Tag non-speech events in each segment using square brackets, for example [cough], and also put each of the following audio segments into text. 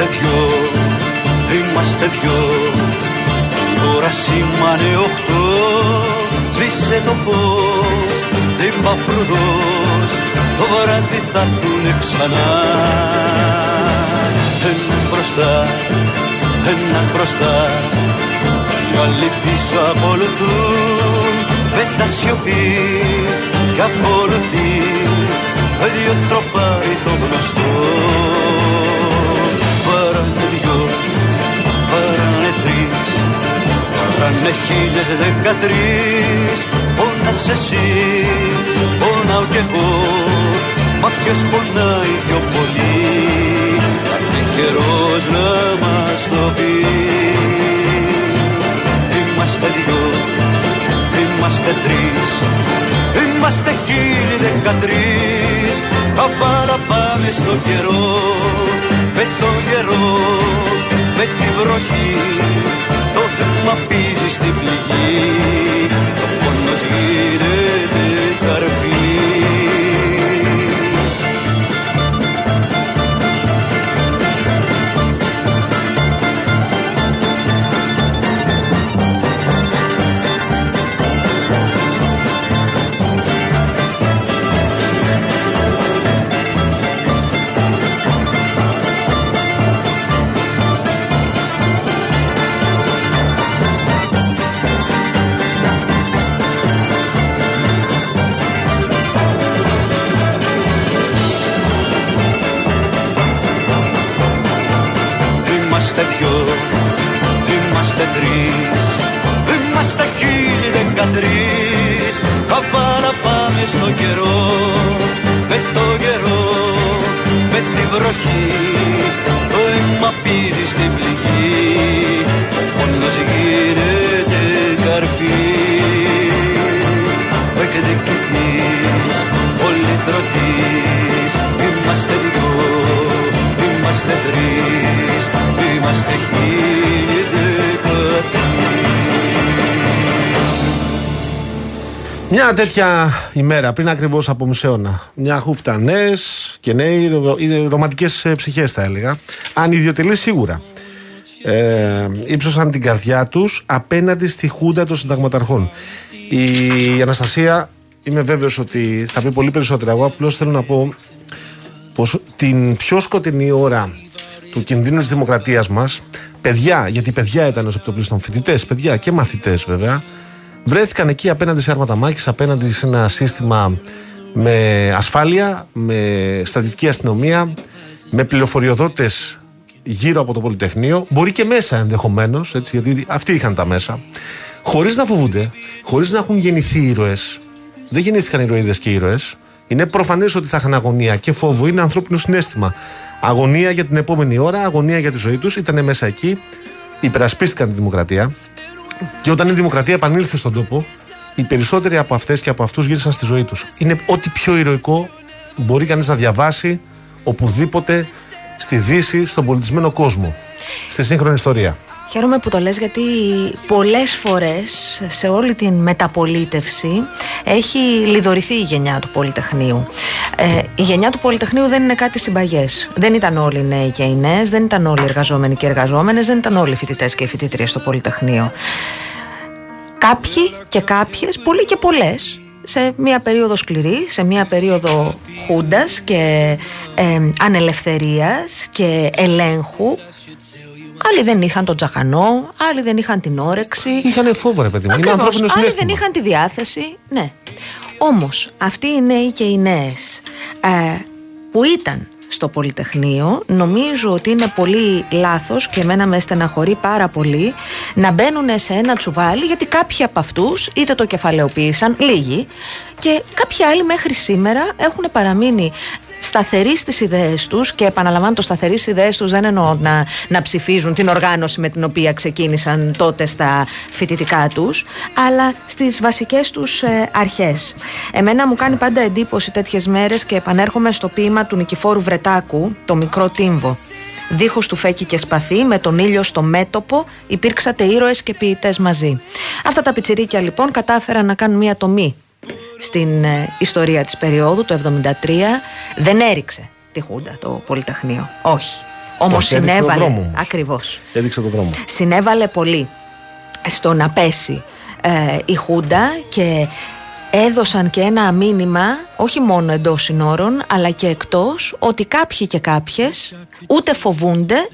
Είμαστε δυο, είμαστε δυο. Η ώρα σήμανε οχτώ Σβήσε το φως, είπα φρουδός Το βράδυ θα έρθουνε ξανά. Ένα μπροστά, ένα μπροστά Οι άλλοι πίσω ακολουθούν με τα σιωπή κι ακολουθεί δύο τροφάρι το γνωστό Παράνε χίλιες δεκατρεις Πόνας εσύ, πονάω κι εγώ. Μα ποιος πονάει πιο πολύ Κάθε καιρός να μας το πει. Είμαστε δυο, είμαστε τρεις Είμαστε χίλιοι δεκατρεις Καβάλα πάμε στο καιρό Με το καιρό, με τη βροχή Το θέμα πίζει στην πληγή Το πόνος γίνεται καρφί Μια τέτοια ημέρα πριν ακριβώς από μισέωνα. Μια χούφτα νέες και νέοι ρο- ρομαντικές ψυχές, θα έλεγα. Ανιδιοτελεί σίγουρα. Ε, ύψωσαν την καρδιά τους απέναντι στη χούντα των συνταγματαρχών. Η Αναστασία, είμαι βέβαιος ότι θα πει πολύ περισσότερα. Εγώ απλώς θέλω να πω πως την πιο σκοτεινή ώρα του κινδύνου της δημοκρατίας μας παιδιά, γιατί παιδιά ήταν ως επιτοπλίστων φοιτητές, παιδιά και μαθητές βέβαια βρέθηκαν εκεί απέναντι σε άρματα μάχης απέναντι σε ένα σύστημα με ασφάλεια, με στρατιωτική αστυνομία με πληροφοριοδότες γύρω από το Πολυτεχνείο, μπορεί και μέσα ενδεχομένως, γιατί αυτοί είχαν τα μέσα, χωρίς να φοβούνται, χωρίς να έχουν γεννηθεί ήρωες. Δεν γεννήθηκαν ηρωίδες και ήρωες. Είναι προφανές ότι θα είχαν αγωνία και φόβο. Είναι ανθρώπινο συνέστημα. Αγωνία για την επόμενη ώρα, αγωνία για τη ζωή τους. Ήταν μέσα εκεί, υπερασπίστηκαν τη δημοκρατία. Και όταν η δημοκρατία επανήλθε στον τόπο, οι περισσότεροι από αυτές και από αυτούς γύρισαν στη ζωή τους. Είναι ό,τι πιο ηρωικό μπορεί κανείς να διαβάσει οπουδήποτε στη Δύση, στον πολιτισμένο κόσμο, στη σύγχρονη ιστορία. Χαίρομαι που το λες γιατί πολλές φορές σε όλη την μεταπολίτευση έχει λιδωρηθεί η γενιά του Πολυτεχνείου. Ε, η γενιά του Πολυτεχνείου δεν είναι κάτι συμπαγές. Δεν ήταν όλοι οι νέοι και οι νέες, δεν ήταν όλοι οι εργαζόμενοι και οι εργαζόμενες, δεν ήταν όλοι οι φοιτητές και οι φοιτήτριες στο Πολυτεχνείο. Κάποιοι και κάποιες, πολλοί και πολλές, σε μια περίοδο σκληρή, σε μια περίοδο χούντας και ε, ανελευθερίας και ελέγχου Άλλοι δεν είχαν τον τζαχανό, άλλοι δεν είχαν την όρεξη. Είχαν φόβο, ρε παιδί μου. Είναι Ακριβώς. ανθρώπινο Άλλοι συνέστημα. δεν είχαν τη διάθεση. Ναι. Όμως, αυτοί οι νέοι και οι νέες ε, που ήταν στο Πολυτεχνείο, νομίζω ότι είναι πολύ λάθος και εμένα με στεναχωρεί πάρα πολύ να μπαίνουν σε ένα τσουβάλι γιατί κάποιοι από αυτούς είτε το κεφαλαιοποίησαν, λίγοι, και κάποιοι άλλοι μέχρι σήμερα έχουν παραμείνει σταθεροί στις ιδέες τους και επαναλαμβάνω το σταθεροί στις ιδέες τους δεν εννοώ να, να ψηφίζουν την οργάνωση με την οποία ξεκίνησαν τότε στα φοιτητικά τους αλλά στις βασικές τους ε, αρχές. Εμένα μου κάνει πάντα εντύπωση τέτοιες μέρες και επανέρχομαι στο ποίημα του Νικηφόρου Βρετάκου, το μικρό τύμβο. Δίχως του φέκι και σπαθί, με τον ήλιο στο μέτωπο, υπήρξατε ήρωες και ποιητές μαζί. Αυτά τα πιτσιρίκια λοιπόν κατάφεραν να κάνουν μια τομή στην ε, ιστορία της περίοδου, το 1973, δεν έριξε τη Χούντα το Πολυτεχνείο. Όχι. Όμως Όχι, έδειξε τον συνέβαλε. δρόμο όμως. Ακριβώς. Έδειξε τον δρόμο. Συνέβαλε πολύ στο να πέσει ε, η Χούντα και έδωσαν και ένα μήνυμα όχι μόνο εντός συνόρων αλλά και εκτός ότι κάποιοι και κάποιες ούτε φοβούνται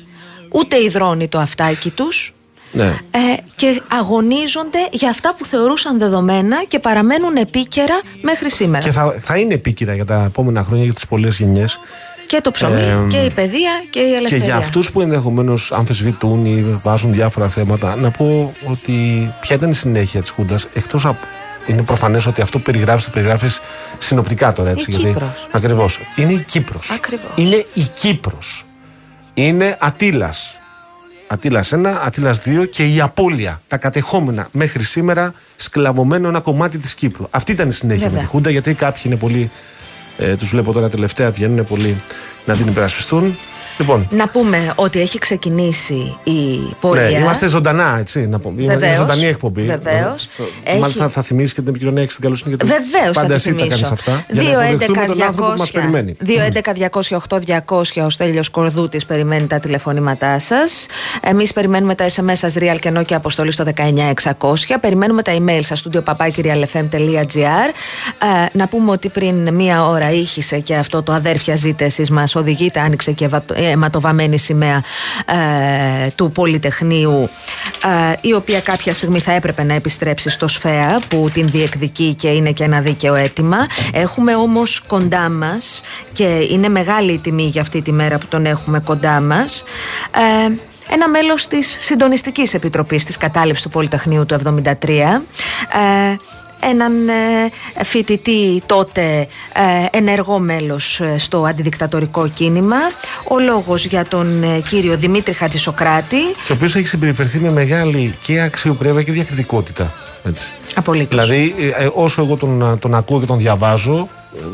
ούτε υδρώνει το αυτάκι τους Ναι. ε, και αγωνίζονται για αυτά που θεωρούσαν δεδομένα και παραμένουν επίκαιρα μέχρι σήμερα. Και θα, θα είναι επίκαιρα για τα επόμενα χρόνια για τις πολλές γενιές. Και το ψωμί Ε, και η παιδεία και η Και ελευθερία. για αυτούς που ενδεχομένως αμφισβητούν ή βάζουν διάφορα θέματα, να πω ότι ποια ήταν η συνέχεια της Χούντας, εκτός από. Είναι προφανές ότι αυτό που περιγράφεις το περιγράφεις συνοπτικά τώρα έτσι. Η Κύπρος. Ακριβώς. Είναι η Κύπρος. Ακριβώς. Είναι η Κύπρος. Είναι Ατήλας. Ατήλα 1, Ατήλα 2 και η απώλεια, τα κατεχόμενα μέχρι σήμερα σκλαβωμένο ένα κομμάτι της Κύπρου. Αυτή ήταν η συνέχεια Βέβαια. με τη Χούντα, γιατί κάποιοι είναι πολύ. Ε, τους βλέπω τώρα τελευταία, βγαίνουν πολύ να την υπερασπιστούν. Λοιπόν, Να πούμε ότι έχει ξεκινήσει η πορεία. ναι, είμαστε ζωντανά, έτσι. Να πω. Είναι Βεβαίως, ζωντανή εκπομπή. βεβαίως. Ε, Έχει- Μάλιστα θα θυμίσεις και την επικοινωνία έχεις την καλοσύνη γιατί Βεβαίως θα πάντα τη εσύ τα κάνεις θυμίσω. αυτά. Για να υποδεχτούμε τον άνθρωπο που μας περιμένει. 2-11-208-200 ο Στέλιος Κορδούτης περιμένει τα τηλεφωνήματά σας. Εμείς περιμένουμε τα SMS σας real και και αποστολή στο 19600. Περιμένουμε τα email σας στο papakirialfm.gr ε, Να πούμε ότι πριν μία ώρα ήχησε και αυτό το αδέρφια ζείτε εσείς μας οδηγείτε άνοιξε και βατο- ε, αιματοβαμμένη σημαία ε, του Πολυτεχνείου ε, η οποία κάποια στιγμή θα έπρεπε να επιστρέψει στο ΣΦΕΑ που την διεκδικεί και είναι και ένα δίκαιο αίτημα. Έχουμε όμως κοντά μας και είναι μεγάλη η τιμή για αυτή τη μέρα που τον έχουμε κοντά μας ε, ένα μέλος της Συντονιστικής Επιτροπής της Κατάληψης του Πολυτεχνείου του 1973 ε, έναν ε, φοιτητή τότε ε, ενεργό μέλος ε, στο αντιδικτατορικό κίνημα ο λόγος για τον ε, κύριο Δημήτρη Χατζησοκράτη Και ο οποίος έχει συμπεριφερθεί με μεγάλη και αξιοπρέπεια και διακριτικότητα. Έτσι. απολύτως Δηλαδή, ε, ε, όσο εγώ τον, τον ακούω και τον διαβάζω,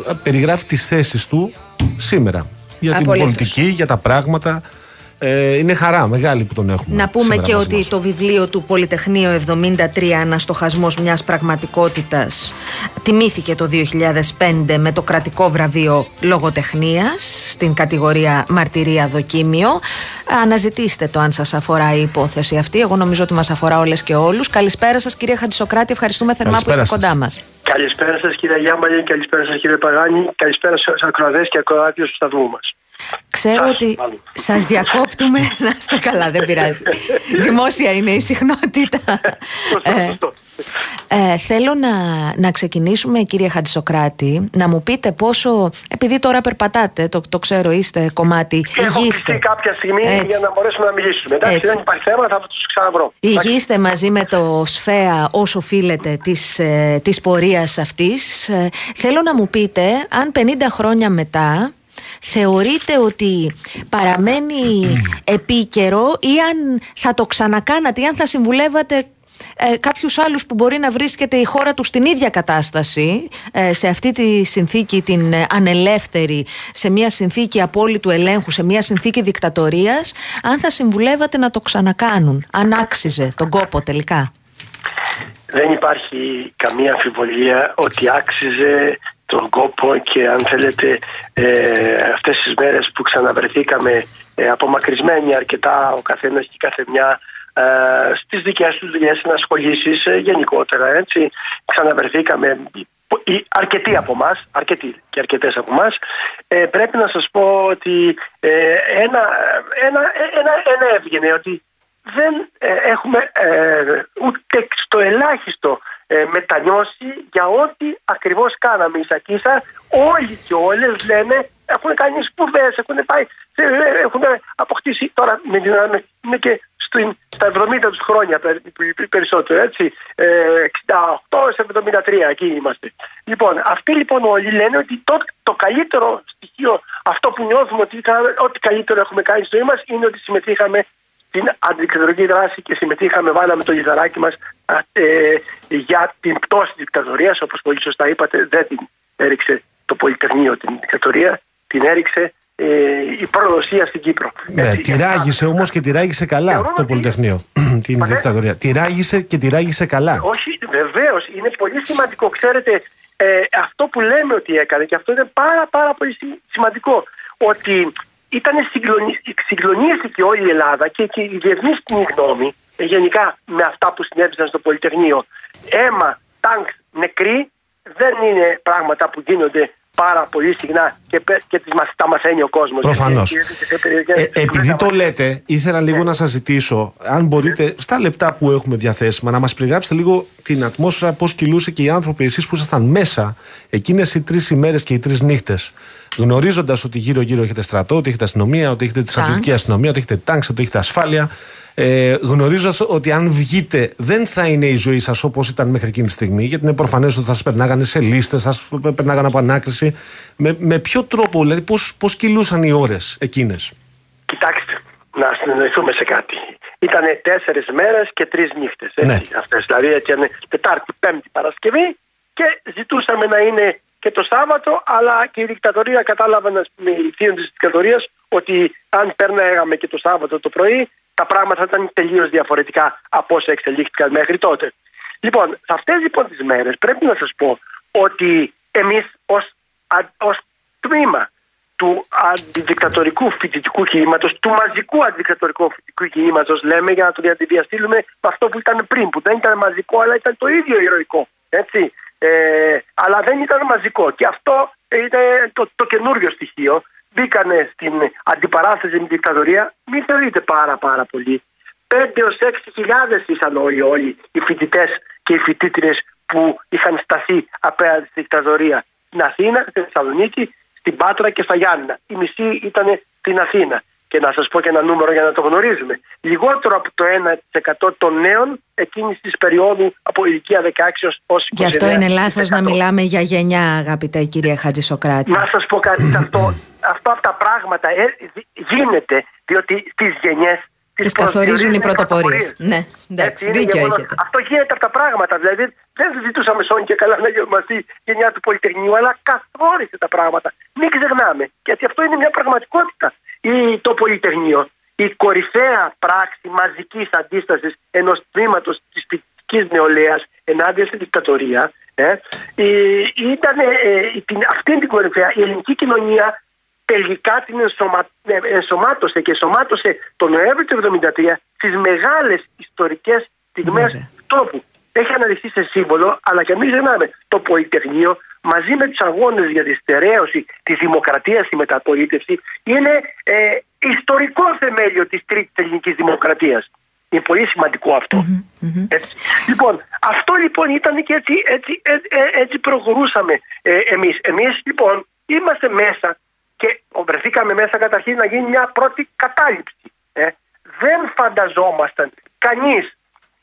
ε, περιγράφει τις θέσεις του σήμερα. Για την Απολύτως. πολιτική, για τα πράγματα. Ε, είναι χαρά μεγάλη που τον έχουμε. Να πούμε σήμερα και μαζί ότι μας. το βιβλίο του Πολυτεχνείο 73 Αναστοχασμός μιας πραγματικότητας τιμήθηκε το 2005 με το κρατικό βραβείο λογοτεχνίας στην κατηγορία Μαρτυρία Δοκίμιο. Αναζητήστε το αν σας αφορά η υπόθεση αυτή. Εγώ νομίζω ότι μας αφορά όλες και όλους. Καλησπέρα σας κυρία Χατζησοκράτη. Ευχαριστούμε θερμά που Καλησπέρα είστε σας. κοντά μας. Καλησπέρα σας κύριε Γιάμαλη, καλησπέρα σας κύριε Παγάνη, καλησπέρα στου ακροατές και ακροάτριες του σταθμού μας. Ξέρω Σας, ότι μάλλον. σας διακόπτουμε. [laughs] Να είστε καλά, δεν πειράζει. Δημόσια είναι η συχνότητα. Ε, Ε, θέλω να, να ξεκινήσουμε, κύριε Χατζησοκράτη, να μου πείτε πόσο. Επειδή τώρα περπατάτε, το, το ξέρω, είστε κομμάτι. Έχω υγείστε. πιστεί κάποια στιγμή Έτσι. για να μπορέσουμε να μιλήσουμε. Εντάξει, Έτσι. δεν υπάρχει θέμα, θα τους ξαναβρω. Εντάξει. Υγείστε μαζί με το ΣΦΕΑ όσο οφείλετε της, ε, της πορείας αυτής. Ε, θέλω να μου πείτε αν 50 χρόνια μετά θεωρείτε ότι παραμένει επίκαιρο ή αν θα το ξανακάνατε ή αν θα συμβουλεύατε ε, κάποιους άλλους που μπορεί να βρίσκεται η χώρα τους στην ίδια κατάσταση ε, σε αυτή τη συνθήκη την ε, ανελεύθερη σε μια συνθήκη απόλυτου ελέγχου σε μια συνθήκη δικτατορίας αν θα συμβουλεύατε να το ξανακάνουν αν άξιζε τον κόπο τελικά; Δεν υπάρχει καμία αμφιβολία ότι άξιζε τον κόπο και αν θέλετε ε, αυτές τις μέρες που ξαναβρεθήκαμε ε, απομακρυσμένοι αρκετά ο καθένας και η κάθε μια ε, στις δικές τους δουλειές, ενασχολήσεις ε, γενικότερα έτσι. Ξαναβρεθήκαμε οι- αρκετοί από εμάς, αρκετοί και αρκετές από εμάς, ε, πρέπει να σας πω ότι ε, ένα, ένα, ένα, ένα έβγαινε ότι δεν ε, έχουμε ε, ούτε στο ελάχιστο ε, μετανιώσει για ό,τι ακριβώς κάναμε ίσα και ίσα. Όλοι και όλες λένε έχουν κάνει σπουδές, έχουν πάει, ε, ε, έχουν αποκτήσει τώρα με δυνάμει, είναι και στην, στα 70 τους χρόνια περι- περι- περισσότερο έτσι, ε, 68 σε 73 εκεί είμαστε. Λοιπόν, αυτοί λοιπόν όλοι λένε ότι το, το καλύτερο στοιχείο, αυτό που νιώθουμε ότι κάναμε, ό,τι καλύτερο έχουμε κάνει στη ζωή μας είναι ότι συμμετείχαμε στην αντιδικτατορική δράση και συμμετείχαμε, βάλαμε το λιθαράκι μας α, ε, για την πτώση της δικτατορίας, όπως πολύ σωστά είπατε, δεν την έριξε το Πολυτεχνείο την δικτατορία, την έριξε ε, η προδοσία στην Κύπρο. Ναι, Έτσι, τυράγησε όμως και τυράγησε καλά Θεωρώ το ότι- Πολυτεχνείο. την Μα ναι. δικτατορία. Τυράγησε και τυράγησε καλά. Όχι, βεβαίως. Είναι πολύ σημαντικό. Ξέρετε, ε, αυτό που λέμε ότι έκανε και αυτό είναι πάρα πάρα πολύ σι- σημαντικό. Ότι ήταν συγκλονίστηκε όλη η Ελλάδα και, και η διεθνής κοινή γνώμη ε, γενικά με αυτά που συνέβησαν στο Πολυτεχνείο. Αίμα, τάγκ, νεκροί δεν είναι πράγματα που γίνονται πάρα πολύ συχνά και, και τις μας, τα μαθαίνει ο κόσμος. Προφανώς. Ε, επειδή το λέτε, ήθελα λίγο ναι. να σας ζητήσω, αν μπορείτε, στα λεπτά που έχουμε διαθέσιμα, να μας περιγράψετε λίγο την ατμόσφαιρα, πώς κυλούσε και οι άνθρωποι, εσείς που ήσασταν μέσα εκείνες οι τρεις ημέρες και οι τρεις νύχτες γνωρίζοντας ότι γύρω-γύρω έχετε στρατό, ότι έχετε αστυνομία, ότι έχετε τη στρατιωτική αστυνομία, ότι έχετε τάγκ, ότι έχετε ασφάλεια. Ε, γνωρίζοντας ότι αν βγείτε δεν θα είναι η ζωή σας όπως ήταν μέχρι εκείνη τη στιγμή, γιατί είναι προφανές ότι θα σας περνάγανε σε λίστες, θα σας περνάγανε από ανάκριση. Με, με ποιο τρόπο, δηλαδή, πώς κυλούσαν οι ώρες εκείνες; Κοιτάξτε, να συνεννοηθούμε σε κάτι. Ήταν τέσσερις μέρες και τρεις νύχτες. Ναι. Δηλαδή, ήταν Τετάρτη, Πέμπτη, Παρασκευή και ζητούσαμε να είναι και το Σάββατο, αλλά και η δικτατορία κατάλαβαν, ας πούμε, οι θείων της δικτατορίας ότι αν παίρναγαμε και το Σάββατο το πρωί, τα πράγματα ήταν τελείως διαφορετικά από όσα εξελίχθηκαν μέχρι τότε. Λοιπόν, σε αυτές λοιπόν τις μέρες πρέπει να σας πω ότι εμείς ως τμήμα του αντιδικτατορικού φοιτητικού κινήματος, του μαζικού αντιδικτατορικού φοιτητικού κινήματος, λέμε για να το διαστήλουμε με αυτό που ήταν πριν, που δεν ήταν μαζικό, αλλά ήταν το ίδιο ηρωικό. Έτσι. Ε, αλλά δεν ήταν μαζικό. Και αυτό είναι το, το καινούριο στοιχείο. Μπήκανε στην αντιπαράθεση με την δικτατορία. Μην θεωρείτε πάρα πάρα πολύ. 5 έως 6 χιλιάδες ήσαν όλοι, όλοι οι φοιτητές και οι φοιτήτρε που είχαν σταθεί απέναντι στη δικτατορία. Στην Αθήνα, στη Θεσσαλονίκη, στην Πάτρα και στα Γιάννα. Η μισή ήταν στην Αθήνα. Και να σας πω και ένα νούμερο για να το γνωρίζουμε. Λιγότερο από το 1% των νέων εκείνης της περίοδου από ηλικία 16 ως 29. Γι' αυτό είναι λάθος να μιλάμε για γενιά, αγαπητέ κυρία Χατζησοκράτη. Να σας πω κάτι. αυτό, αυτό από τα πράγματα ε, γίνεται διότι στι γενιές τις καθορίζουν οι πρωτοπορίες. Ναι, εντάξει, δίκιο έχετε. Αυτό γίνεται από τα πράγματα. Δηλαδή δεν ζητούσαμε σόνι και καλά να είμαστε η γενιά του Πολυτεχνείου, αλλά καθόρισε τα πράγματα. Μην ξεχνάμε, γιατί αυτό είναι μια πραγματικότητα ή το Πολυτεχνείο, η κορυφαία πράξη μαζικής αντίστασης ενός τμήματος της φοιτητικής νεολαίας ενάντια στη δικτατορία ε, ήταν ε, την, αυτή την κορυφαία η ελληνική κοινωνία τελικά την ενσωμα, ε, ενσωμάτωσε και ενσωμάτωσε τον Νοέμβριο του 1973 στις μεγάλες ιστορικές στιγμές του τόπου. Έχει αναδειχθεί σε σύμβολο, αλλά και μην ξεχνάμε, το Πολυτεχνείο μαζί με τους αγώνες για τη στερέωση τη δημοκρατία στη μεταπολίτευση είναι ε, ιστορικό θεμέλιο της τρίτης ελληνικής δημοκρατίας. Είναι πολύ σημαντικό Λοιπόν, αυτό λοιπόν ήταν και έτσι, έτσι, έτσι, ε, έτσι προχωρούσαμε ε, εμείς. Εμείς λοιπόν είμαστε μέσα και βρεθήκαμε μέσα καταρχήν να γίνει μια πρώτη κατάληψη. Ε. Δεν φανταζόμασταν κανείς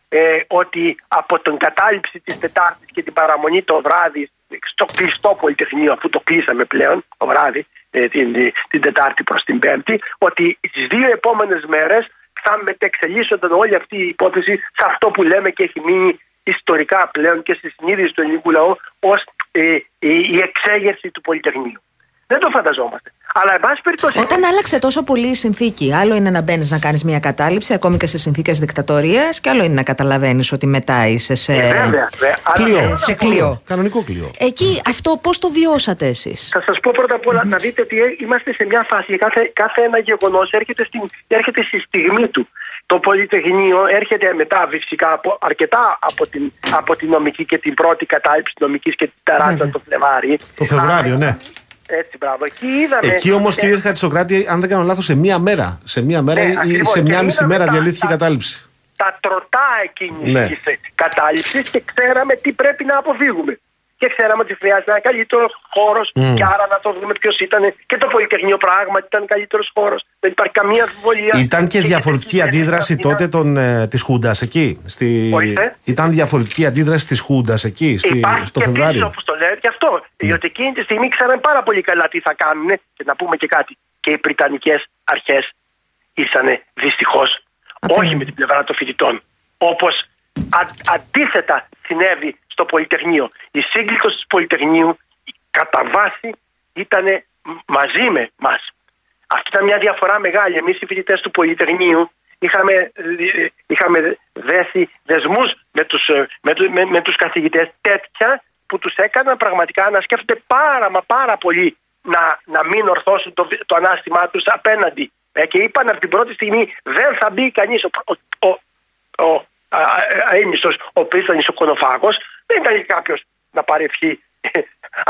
ε, ότι από την κατάληψη της Τετάρτης και την παραμονή το βράδυ στο κλειστό Πολυτεχνείο, αφού το κλείσαμε πλέον το βράδυ, ε, την, την Τετάρτη προς την Πέμπτη, ότι στις δύο επόμενες μέρες θα μετεξελίσσονταν όλη αυτή η υπόθεση σε αυτό που λέμε και έχει μείνει ιστορικά πλέον και στη συνείδηση του ελληνικού λαού ως ε, η εξέγερση του Πολυτεχνείου. Δεν το φανταζόμαστε. Αλλά, εν πάση περιπτώσει. Όταν άλλαξε τόσο πολύ η συνθήκη, άλλο είναι να μπαίνεις να κάνεις μια κατάληψη, ακόμη και σε συνθήκες δικτατορίας, και άλλο είναι να καταλαβαίνεις ότι μετά είσαι σε. Ε, βέβαια, Κλειό. Σε, κλειό. Κανονικό κλειό. Εκεί αυτό πώς το βιώσατε εσείς; Θα σας πω πρώτα απ' όλα να δείτε ότι είμαστε σε μια φάση. Κάθε, κάθε ένα γεγονός έρχεται, έρχεται στη στιγμή του. Το Πολυτεχνείο έρχεται μετά φυσικά από, αρκετά από την, από την νομική και την πρώτη κατάληψη νομικής και την τεράστια το Φλεβάρι. Το Φεβράριο, ναι. Έτσι, μπράβο. Εκεί είδαμε. Εκεί όμως, κύριε Χατζησοκράτη, αν δεν κάνω λάθος, σε μία μέρα, σε μία μέρα ναι, ή σε μία μισή μέρα διαλύθηκε η κατάληψη. Τα τροτά εκείνη ναι. της κατάληψης και ξέραμε τι πρέπει να αποφύγουμε και ξέραμε ότι χρειάζεται ένα καλύτερος χώρος mm. και άρα να το δούμε ποιος ήταν. Και το Πολυτεχνείο πράγματι ήταν καλύτερος χώρος. Δεν υπάρχει καμία αμφιβολία. Ήταν και, διαφορετική αντίδραση τότε ε, της Χούντας εκεί. Στη... Ήταν διαφορετική αντίδραση της Χούντας εκεί στη... Υπάρχει στο Φεβράριο. Όπως το λέτε, και αυτό. Mm. Διότι εκείνη τη στιγμή ξέραμε πάρα πολύ καλά τι θα κάνουν. Και να πούμε και κάτι. Και οι Βρυτανικέ αρχές ήσαν δυστυχώς όχι με την πλευρά των φοιτητών. Όπως αντίθετα συνέβη στο Πολυτεχνείο. Η σύγκλιτος του Πολυτεχνείου κατά βάση ήταν μαζί με μας. Αυτή ήταν μια διαφορά μεγάλη. Εμείς οι φοιτητές του Πολυτεχνείου είχαμε, είχαμε δέσει δεσμούς με τους, με, με, με τους καθηγητές τέτοια που τους έκαναν πραγματικά να σκέφτονται πάρα μα πάρα πολύ να, να μην ορθώσουν το, το ανάστημά τους απέναντι. Ε, και είπαν από την πρώτη στιγμή δεν θα μπει κανείς ο, ο, ο, ο αίμιστος, ο οποίος ήταν ισοκονοφάγος, δεν ήταν κάποιος να πάρει ευχή [laughs]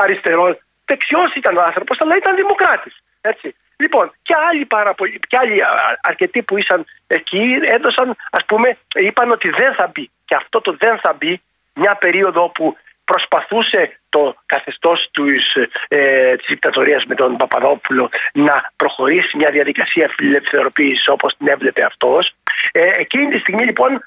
αριστερό. Δεξιός ήταν ο άνθρωπος, αλλά ήταν δημοκράτης. Έτσι. Λοιπόν, και άλλοι, πάρα πολλοί, και άλλοι αρκετοί που ήσαν εκεί έδωσαν, ας πούμε, είπαν ότι δεν θα μπει. Και αυτό το δεν θα μπει, μια περίοδο όπου προσπαθούσε το καθεστώς της, ε, της δικτατορίας με τον Παπαδόπουλο να προχωρήσει μια διαδικασία φιλελευθεροποίησης όπως την έβλεπε αυτός. Ε, εκείνη τη στιγμή λοιπόν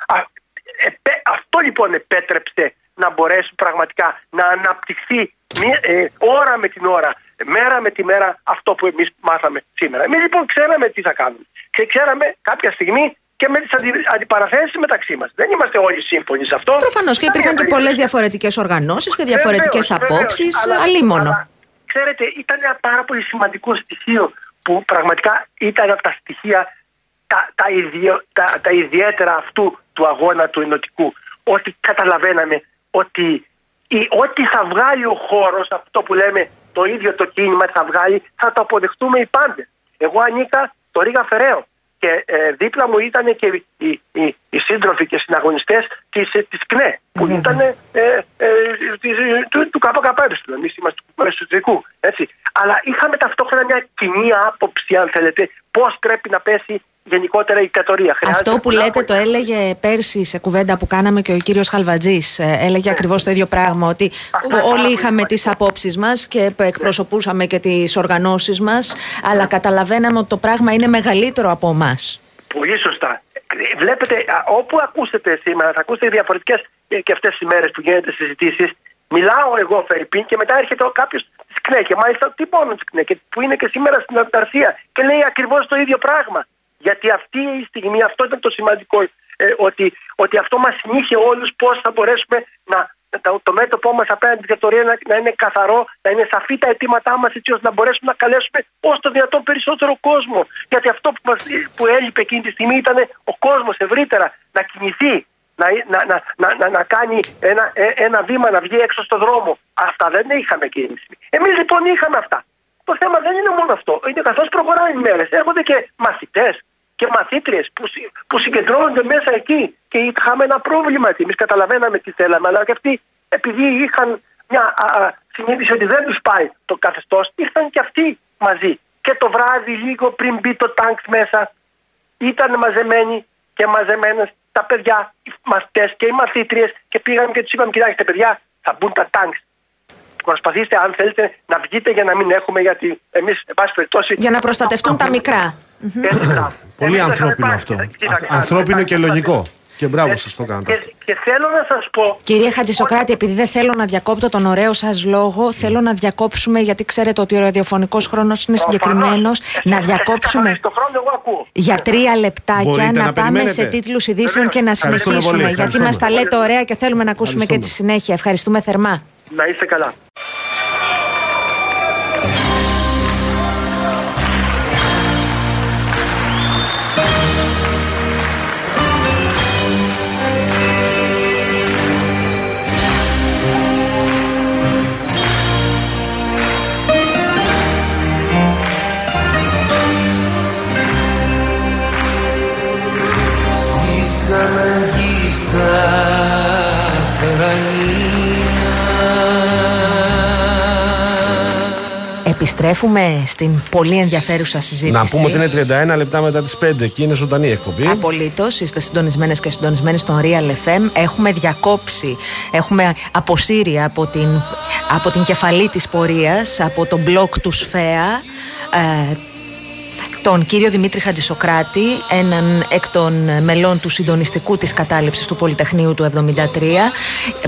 αυτό λοιπόν επέτρεψε να μπορέσει πραγματικά να αναπτυχθεί μία, ε, ώρα με την ώρα, μέρα με τη μέρα αυτό που εμείς μάθαμε σήμερα. Εμείς λοιπόν ξέραμε τι θα κάνουμε και ξέραμε κάποια στιγμή και με τις αντι, αντιπαραθέσεις μεταξύ μας. Δεν είμαστε όλοι σύμφωνοι σε αυτό. Προφανώς και υπήρχαν και πολλές διαφορετικές οργανώσεις και διαφορετικές απόψεις. Αλίμονο. Ξέρετε, ήταν ένα πάρα πολύ σημαντικό στοιχείο που πραγματικά ήταν από τα στοιχεία τα, τα, ιδιο, τα, τα ιδιαίτερα αυτού του αγώνα του ενωτικού. Ότι καταλαβαίναμε ότι η, ό,τι θα βγάλει ο χώρος, αυτό που λέμε το ίδιο το κίνημα θα βγάλει, θα το αποδεχτούμε οι πάντες. Εγώ ανήκα το Ρίγα Φεραίο και ε, δίπλα μου ήταν και οι, οι, οι σύντροφοι και συναγωνιστές της, ε, της ΚΝΕ που ήταν ε, ε, της, του, του ΚΚΕ, εμείς είμαστε του εσωτερικού. Έτσι. Αλλά είχαμε ταυτόχρονα μια κοινή άποψη, αν θέλετε, πώς πρέπει να πέσει γενικότερα η δικτατορία. Αυτό που λέτε το έλεγε πέρσι σε κουβέντα που κάναμε και ο κύριος Χαλβατζής ε, έλεγε ναι. ακριβώς το ίδιο πράγμα ότι όλοι είχαμε τις απόψεις μας και εκπροσωπούσαμε και τις οργανώσεις μας αλλά καταλαβαίναμε ότι το πράγμα είναι μεγαλύτερο από εμάς. Πολύ σωστά. Βλέπετε, όπου ακούσετε σήμερα, θα ακούσετε διαφορετικές και αυτές τις μέρες που γίνονται συζητήσεις. Μιλάω εγώ, Φερρυπίν, και μετά έρχεται κάποιος της ΚΝΕ. Και μάλιστα τις μόνο τη ΚΝΕ, που είναι και σήμερα στην Ανταρσία και λέει ακριβώς το ίδιο πράγμα. Γιατί αυτή η στιγμή, αυτό ήταν το σημαντικό, ε, ότι, ότι αυτό μας συνήχε όλους πώς θα μπορέσουμε να, το, το μέτωπό μας απέναντι στην δικτατορία να, να, είναι καθαρό, να είναι σαφή τα αιτήματά μας έτσι ώστε να μπορέσουμε να καλέσουμε όσο το δυνατόν περισσότερο κόσμο. Γιατί αυτό που, μας, που έλειπε εκείνη τη στιγμή ήταν ο κόσμος ευρύτερα να κινηθεί, να, να, να, να, να κάνει ένα, ε, ένα βήμα, να βγει έξω στον δρόμο. Αυτά δεν είχαμε εκείνη τη στιγμή. Εμείς λοιπόν είχαμε αυτά. Το θέμα δεν είναι μόνο αυτό. Είναι καθώς προχωράνε οι μέρες. Έρχονται και μαθητές, και μαθήτριες που, που συγκεντρώνονται μέσα εκεί και είχαμε ένα πρόβλημα εκεί. Εμείς καταλαβαίναμε τι θέλαμε, αλλά και αυτοί επειδή είχαν μια α, α, συνείδηση ότι δεν τους πάει το καθεστώς, ήρθαν και αυτοί μαζί. Και το βράδυ λίγο πριν μπει το τάγκ μέσα ήταν μαζεμένοι και μαζεμένες τα παιδιά, οι μαθητές και οι μαθήτριες και πήγαμε και τους είπαμε κοιτάξτε παιδιά θα μπουν τα τάγκ προσπαθήστε αν θέλετε να βγείτε για να μην έχουμε γιατί εμείς εν πάση περιπτώσει... Για να προστατευτούν τα μικρά. [coughs] Πολύ ανθρώπινο αυτό. Ανθρώπινο και λογικό. Και μπράβο σας το κάνετε. Και, και θέλω να σας πω. Κύριε Χατζησοκράτη, επειδή δεν θέλω να διακόπτω τον ωραίο σας λόγο, θέλω να διακόψουμε, γιατί ξέρετε ότι ο ραδιοφωνικός χρόνος είναι συγκεκριμένος. Να διακόψουμε για τρία λεπτάκια, να, πάμε σε τίτλους ειδήσεων και να συνεχίσουμε. Γιατί μας τα λέτε ωραία και θέλουμε να ακούσουμε και τη συνέχεια. Ευχαριστούμε θερμά. Να είστε καλά. Επιστρέφουμε στην πολύ ενδιαφέρουσα συζήτηση. Να πούμε ότι είναι 31 λεπτά μετά τις 5 και είναι ζωντανή εκπομπή. Απολύτως. Είστε συντονισμένες και συντονισμένοι στον Real FM. Έχουμε διακόψει, έχουμε αποσύρει από την, από την κεφαλή της πορείας, από τον μπλοκ του ΣΦΕΑ, ε, τον κύριο Δημήτρη Χατζησοκράτη, έναν εκ των μελών του συντονιστικού της κατάληψης του Πολυτεχνείου του 1973.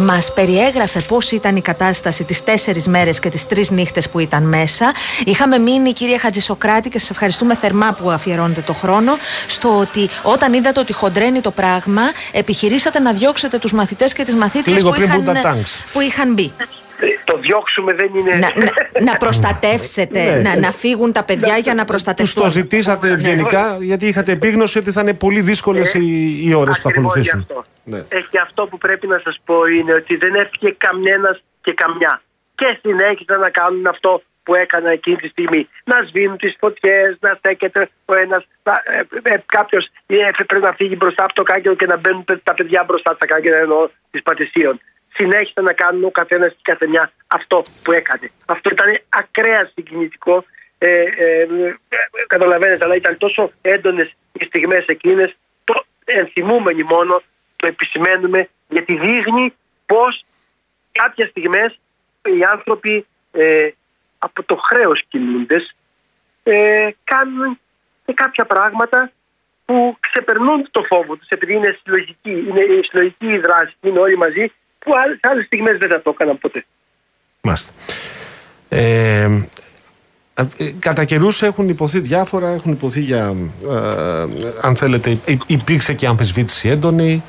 Μας περιέγραφε πώς ήταν η κατάσταση τις τέσσερις μέρες και τις τρεις νύχτες που ήταν μέσα. Είχαμε μείνει, κύριε Χατζησοκράτη, και σας ευχαριστούμε θερμά που αφιερώνετε το χρόνο, στο ότι όταν είδατε ότι χοντρένει το πράγμα, επιχειρήσατε να διώξετε τους μαθητές και τις μαθήτριες που, είχαν, που είχαν μπει το διώξουμε δεν είναι. Να, να, να [laughs] προστατεύσετε, ναι. να, να φύγουν τα παιδιά για να προστατευτούν. Του το ζητήσατε ευγενικά, γιατί είχατε επίγνωση ότι θα είναι πολύ δύσκολες ε, οι, οι ώρες που θα ακολουθήσουν. Αυτό. Ναι. Έχει αυτό που πρέπει να σας πω είναι ότι δεν έφυγε κανένα και καμιά. Και συνέχισαν να κάνουν αυτό που έκαναν εκείνη τη στιγμή. Να σβήνουν τις φωτιές, να στέκεται ο ένας, ε, ε, κάποιος ε, πρέπει να φύγει μπροστά από το κάγκελο και να μπαίνουν τα παιδιά μπροστά από τα κάγκελα ενώ της πατησίων. Συνέχισαν να κάνουν ο καθένας και η καθεμιά αυτό που έκανε. Αυτό ήταν ακραία συγκινητικό. Ε, ε, ε, καταλαβαίνετε, αλλά ήταν τόσο έντονες οι στιγμές εκείνες. Το ενθυμούμενοι μόνο το επισημαίνουμε γιατί δείχνει πώς κάποιες στιγμές οι άνθρωποι ε, από το χρέος κινούνται ε, κάνουν και κάποια πράγματα που ξεπερνούν το φόβο τους επειδή είναι συλλογική, είναι συλλογική η δράση, είναι όλοι μαζί που σε άλλες στιγμές δεν θα το έκαναν ποτέ. Μάλιστα. Ε, ε κατά καιρούς έχουν υποθεί διάφορα, έχουν υποθεί για, ε, αν θέλετε, υπήρξε και αμφισβήτηση έντονη.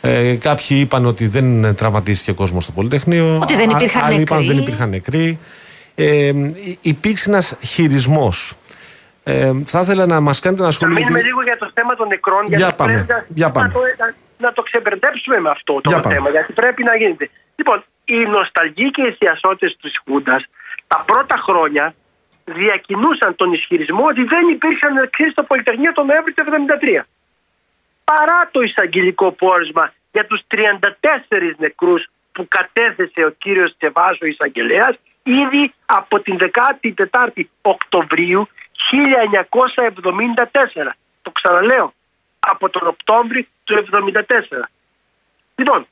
Ε, κάποιοι είπαν ότι δεν τραυματίστηκε ο κόσμος στο Πολυτεχνείο. Ότι δεν υπήρχαν Άλλοι νεκροί. είπαν ότι δεν υπήρχαν νεκροί. Ε, υπήρξε ένας χειρισμός. Ε, θα ήθελα να μας κάνετε ένα σχόλιο. Να μείνουμε λίγο για το θέμα των νεκρών. Για γιατί πάμε. πρέπει να, Για πάμε. Να, το, να, να το ξεμπερδέψουμε με αυτό το Για πάμε. θέμα. Γιατί πρέπει να γίνεται. Λοιπόν, οι νοσταλγοί και οι θειασότες της Χούντας τα πρώτα χρόνια διακινούσαν τον ισχυρισμό ότι δεν υπήρχαν νεκροί στο Πολυτεχνείο τον Νοέμβρη του 1973. Παρά το εισαγγελικό πόρισμα για τους 34 νεκρούς που κατέθεσε ο κύριος Τσεβάζο εισαγγελέας ήδη από την 14η Οκτωβρίου 1974. Το ξαναλέω, από τον Οκτώβρη του 1974. Λοιπόν,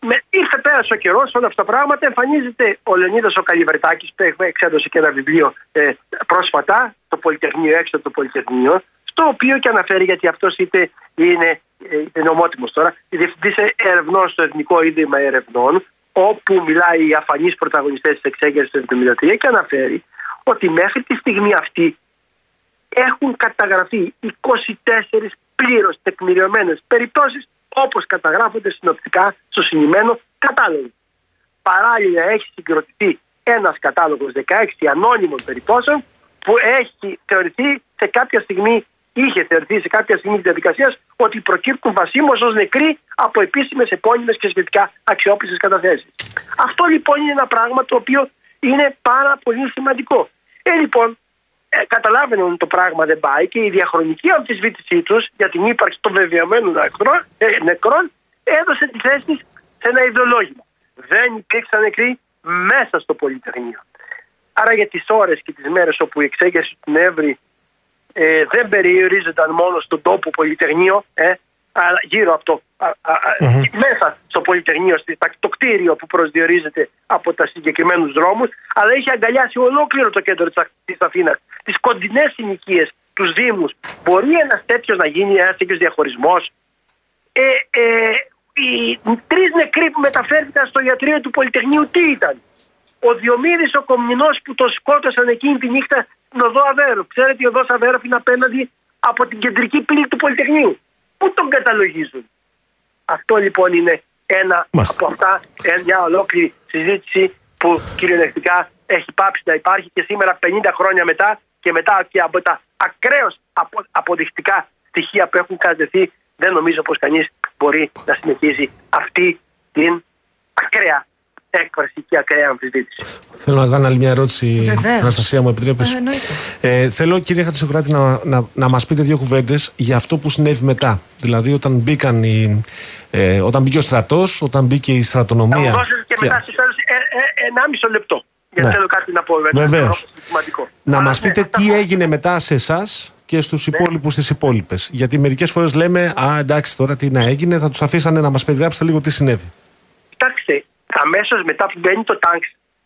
με, ήρθε πέρασε ο καιρός όλα αυτά τα πράγματα. Εμφανίζεται ο Λεωνίδας ο Καλιβερτάκη που εξέδωσε και ένα βιβλίο ε, πρόσφατα, το Πολυτεχνείο, έξω από το Πολυτεχνείο, στο οποίο και αναφέρει γιατί αυτός είτε είναι, ε, είναι ομότιμο τώρα, διευθυντής ερευνών στο Εθνικό Ίδρυμα Ερευνών, όπου μιλάει οι αφανείς πρωταγωνιστές της εξέγερσης του 1973 και αναφέρει ότι μέχρι τη στιγμή αυτή έχουν καταγραφεί 24 πλήρως τεκμηριωμένες περιπτώσεις όπως καταγράφονται συνοπτικά στο συνημένο κατάλογο. Παράλληλα έχει συγκροτηθεί ένας κατάλογος 16 ανώνυμων περιπτώσεων που έχει θεωρηθεί σε κάποια στιγμή, είχε θεωρηθεί σε κάποια στιγμή της διαδικασίας ότι προκύπτουν βασίμως ως νεκροί από επίσημες επώνυμες και σχετικά αξιόπιστες καταθέσεις. Αυτό λοιπόν είναι ένα πράγμα το οποίο είναι πάρα πολύ σημαντικό. Ε, λοιπόν, ε, καταλάβαιναν ότι το πράγμα δεν πάει και η διαχρονική αμφισβήτησή τους για την ύπαρξη των βεβαιωμένων νεκρών, ε, νεκρών έδωσε τη θέση της σε ένα ιδεολόγημα. Δεν υπήρξαν νεκροί μέσα στο Πολυτεχνείο. Άρα για τις ώρες και τις μέρες όπου η εξέγερση του Νεύρη ε, δεν περιορίζονταν μόνο στον τόπο Πολυτεχνείο, ε, αλλά γύρω από το, α, α, α, μέσα στο Πολυτεχνείο, στη- στα- το κτίριο που προσδιορίζεται από τα συγκεκριμένους δρόμους, αλλά είχε αγκαλιάσει ολόκληρο το κέντρο της, Α- της Αθήνας, τις κοντινές συνοικίες, τους δήμους. Μπορεί ένας τέτοιος να γίνει ένας τέτοιος διαχωρισμός. Ε, ε, οι τρεις νεκροί που μεταφέρθηκαν στο ιατρείο του Πολυτεχνείου τι ήταν; Ο Διομήδης ο Κομνηνός που το σκότωσαν εκείνη τη νύχτα στην οδό Αβέροφ. Ξέρετε η οδός Αβέροφ είναι απέναντι από την κεντρική πύλη του Πολυτεχνείου. Πού τον καταλογίζουν; Αυτό λοιπόν είναι ένα Μάλιστα. από αυτά, ε, μια ολόκληρη συζήτηση που κυριολεκτικά έχει πάψει να υπάρχει και σήμερα 50 χρόνια μετά και μετά και από τα ακραίως απο, αποδεικτικά στοιχεία που έχουν κατευθεί δεν νομίζω πως κανείς μπορεί να συνεχίσει αυτή την ακραία έκφραση και ακραία αμφισβήτηση. Θέλω να κάνω άλλη μια ερώτηση, Βεβαίως. Αναστασία μου, επιτρέπεις. Ε, εννοείται. Ε, θέλω, κύριε Χατζησοκράτη, να, να, να μας πείτε δύο κουβέντες για αυτό που συνέβη μετά. Δηλαδή, όταν, μπήκαν οι, ε, όταν μπήκε ο στρατός, όταν μπήκε η Θα στρατονομία. μου δώσετε και μετά στο τέλος ε, ε, ένα μισό λεπτό. Γιατί Ναι. θέλω κάτι να πω. βέβαια. Βεβαίως. Θεωρώ Σημαντικό. Να Α, μας ναι, πείτε αυτά τι που- έγινε μετά σε εσάς και στους υπόλοιπους στις υπόλοιπες. Γιατί μερικές φορές λέμε, Α, εντάξει, τώρα τι να έγινε, θα τους αφήσανε να μας περιγράψετε λίγο τι συνέβη. Κοιτάξτε, αμέσως μετά που μπαίνει το τάγκ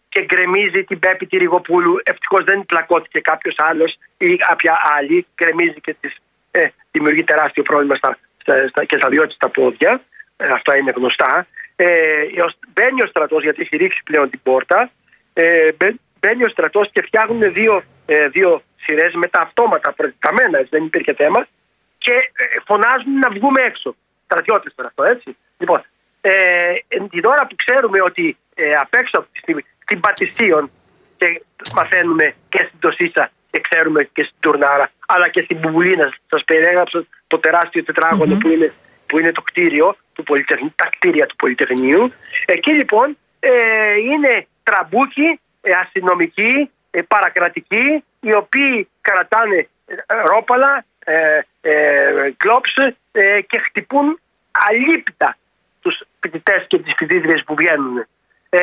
και γκρεμίζει την Πέπη τη Ριγοπούλου, ευτυχώς δεν πλακώθηκε κάποιος άλλος ή κάποια άλλη, γκρεμίζει και τις, ε, δημιουργεί τεράστιο πρόβλημα στα, στα, στα, και στα δυο της τα πόδια. Ε, αυτά είναι γνωστά. Ε, ο- μπαίνει ο στρατός γιατί έχει ρίξει πλέον την πόρτα. Ε, μπαι- μπαίνει ο στρατός και φτιάχνουν δύο, ε, δύο σειρές με τα αυτόματα προετοιμασμένα, έτσι δεν υπήρχε θέμα. Και ε, φωνάζουν να βγούμε έξω. Στρατιώτες τώρα αυτό, έτσι. Λοιπόν, ε, την ώρα που ξέρουμε ότι ε, απ' έξω από τη στιγμή, στην Πατησίων και μαθαίνουμε και στην Τοσίτσα και ξέρουμε και στη Στουρνάρα αλλά και στην Μπουμπουλίνα. Σας περιέγραψα το τεράστιο τετράγωνο που, είναι, που είναι το κτίριο του Πολυτεχνείου, τα κτίρια του Πολυτεχνείου. Εκεί λοιπόν ε, είναι τραμπούκοι, ε, αστυνομικοί, ε, παρακρατικοί οι οποίοι κρατάνε ε, ρόπαλα, ε, ε, γκλοπς ε, και χτυπούν αλήπητα τους φοιτητές και τις φοιτήτριες που βγαίνουν. Ε,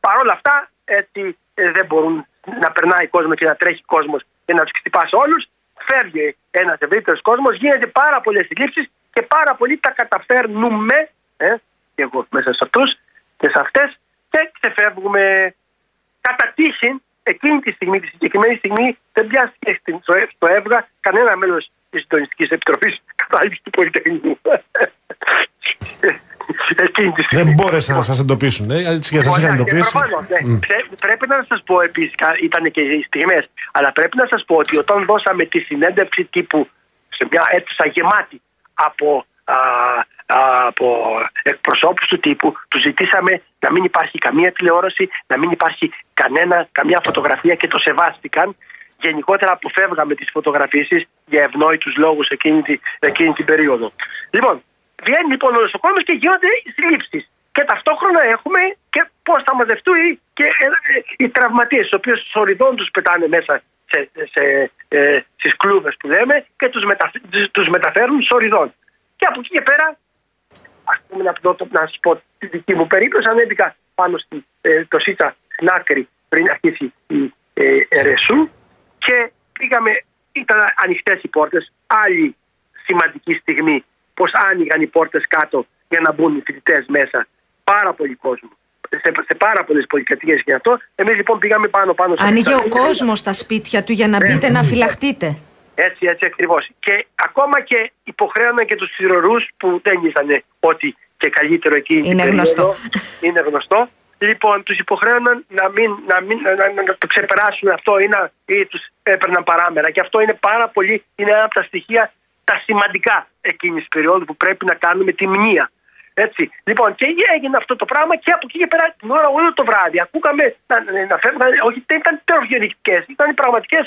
Παρ' όλα αυτά έτσι ε, δεν μπορούν να περνάει κόσμος και να τρέχει κόσμος και να τους χτυπάς όλους. Φεύγει ένας ευρύτερος κόσμος, γίνεται πάρα πολλές συλλήψεις και πάρα πολλοί τα καταφέρνουμε. Ε, και εγώ μέσα σε αυτούς και σε αυτές και ξεφεύγουμε κατά τύχη εκείνη τη στιγμή, τη συγκεκριμένη στιγμή, δεν πιάστηκε στο ΕΒΓΑ κανένα μέλος της Συντονιστικής Επιτροπής [laughs] Κατάληψη του [laughs] Πολυτεχνικού. Δεν μπόρεσαν να σας εντοπίσουν. Ε, έτσι και σας είχαν εντοπίσει. Ναι. Πρέπει να σας πω επίσης, ήταν και οι στιγμές, αλλά πρέπει να σας πω ότι όταν δώσαμε τη συνέντευξη τύπου σε μια αίθουσα γεμάτη από, α, από εκπροσώπους του τύπου, του ζητήσαμε να μην υπάρχει καμία τηλεόραση, να μην υπάρχει κανένα, καμία φωτογραφία και το σεβάστηκαν. Γενικότερα αποφεύγαμε τις φωτογραφίσεις για ευνόητους λόγους εκείνη, εκείνη την περίοδο. Λοιπόν, Βγαίνει λοιπόν ο νοσοκόμος και γίνονται συλλήψει. Και ταυτόχρονα έχουμε και πώς θα μαζευτούν οι, και, ε, ε, οι τραυματίες, οι οποίους σοριδών τους πετάνε μέσα σε, σε, ε, στις κλούβες που λέμε και τους μετα, τους μεταφέρουν σοριδών. Και από εκεί και πέρα, ας πούμε να, να σας πω τη δική μου περίπτωση, ανέβηκα πάνω στη, ε, το ΣΥΤΑ στην άκρη πριν αρχίσει η ε, ΕΡΕΣΟΥ και πήγαμε, ήταν ανοιχτές οι πόρτες. Άλλη σημαντική στιγμή πώς άνοιγαν οι πόρτες κάτω για να μπουν οι φοιτητές μέσα. Πάρα πολύ κόσμο. Σε, σε πάρα πολλές πολυκατοικίες και αυτό. Εμείς λοιπόν πήγαμε πάνω-πάνω σε Άνοιγε ο κόσμος στα σπίτια του για να μπείτε να φυλαχτείτε. Έτσι, έτσι ακριβώς. Και ακόμα και υποχρέωναν και τους θηρορού που δεν ήταν ότι και καλύτερο εκεί. Είναι γνωστό. Είναι γνωστό. Λοιπόν, τους υποχρέωναν να, μην, να, μην, να, να, να το ξεπεράσουν αυτό ή, να, ή τους έπαιρναν παράμερα. Και αυτό είναι πάρα πολύ, είναι ένα από τα στοιχεία τα σημαντικά εκείνης της περίοδου που πρέπει να κάνουμε τη μνήα. Έτσι. Λοιπόν, και έγινε αυτό το πράγμα και από εκεί και πέρα την ώρα όλο το βράδυ ακούγαμε να, να φεύγουν, όχι δεν ήταν τερογενικές, ήταν οι πραγματικές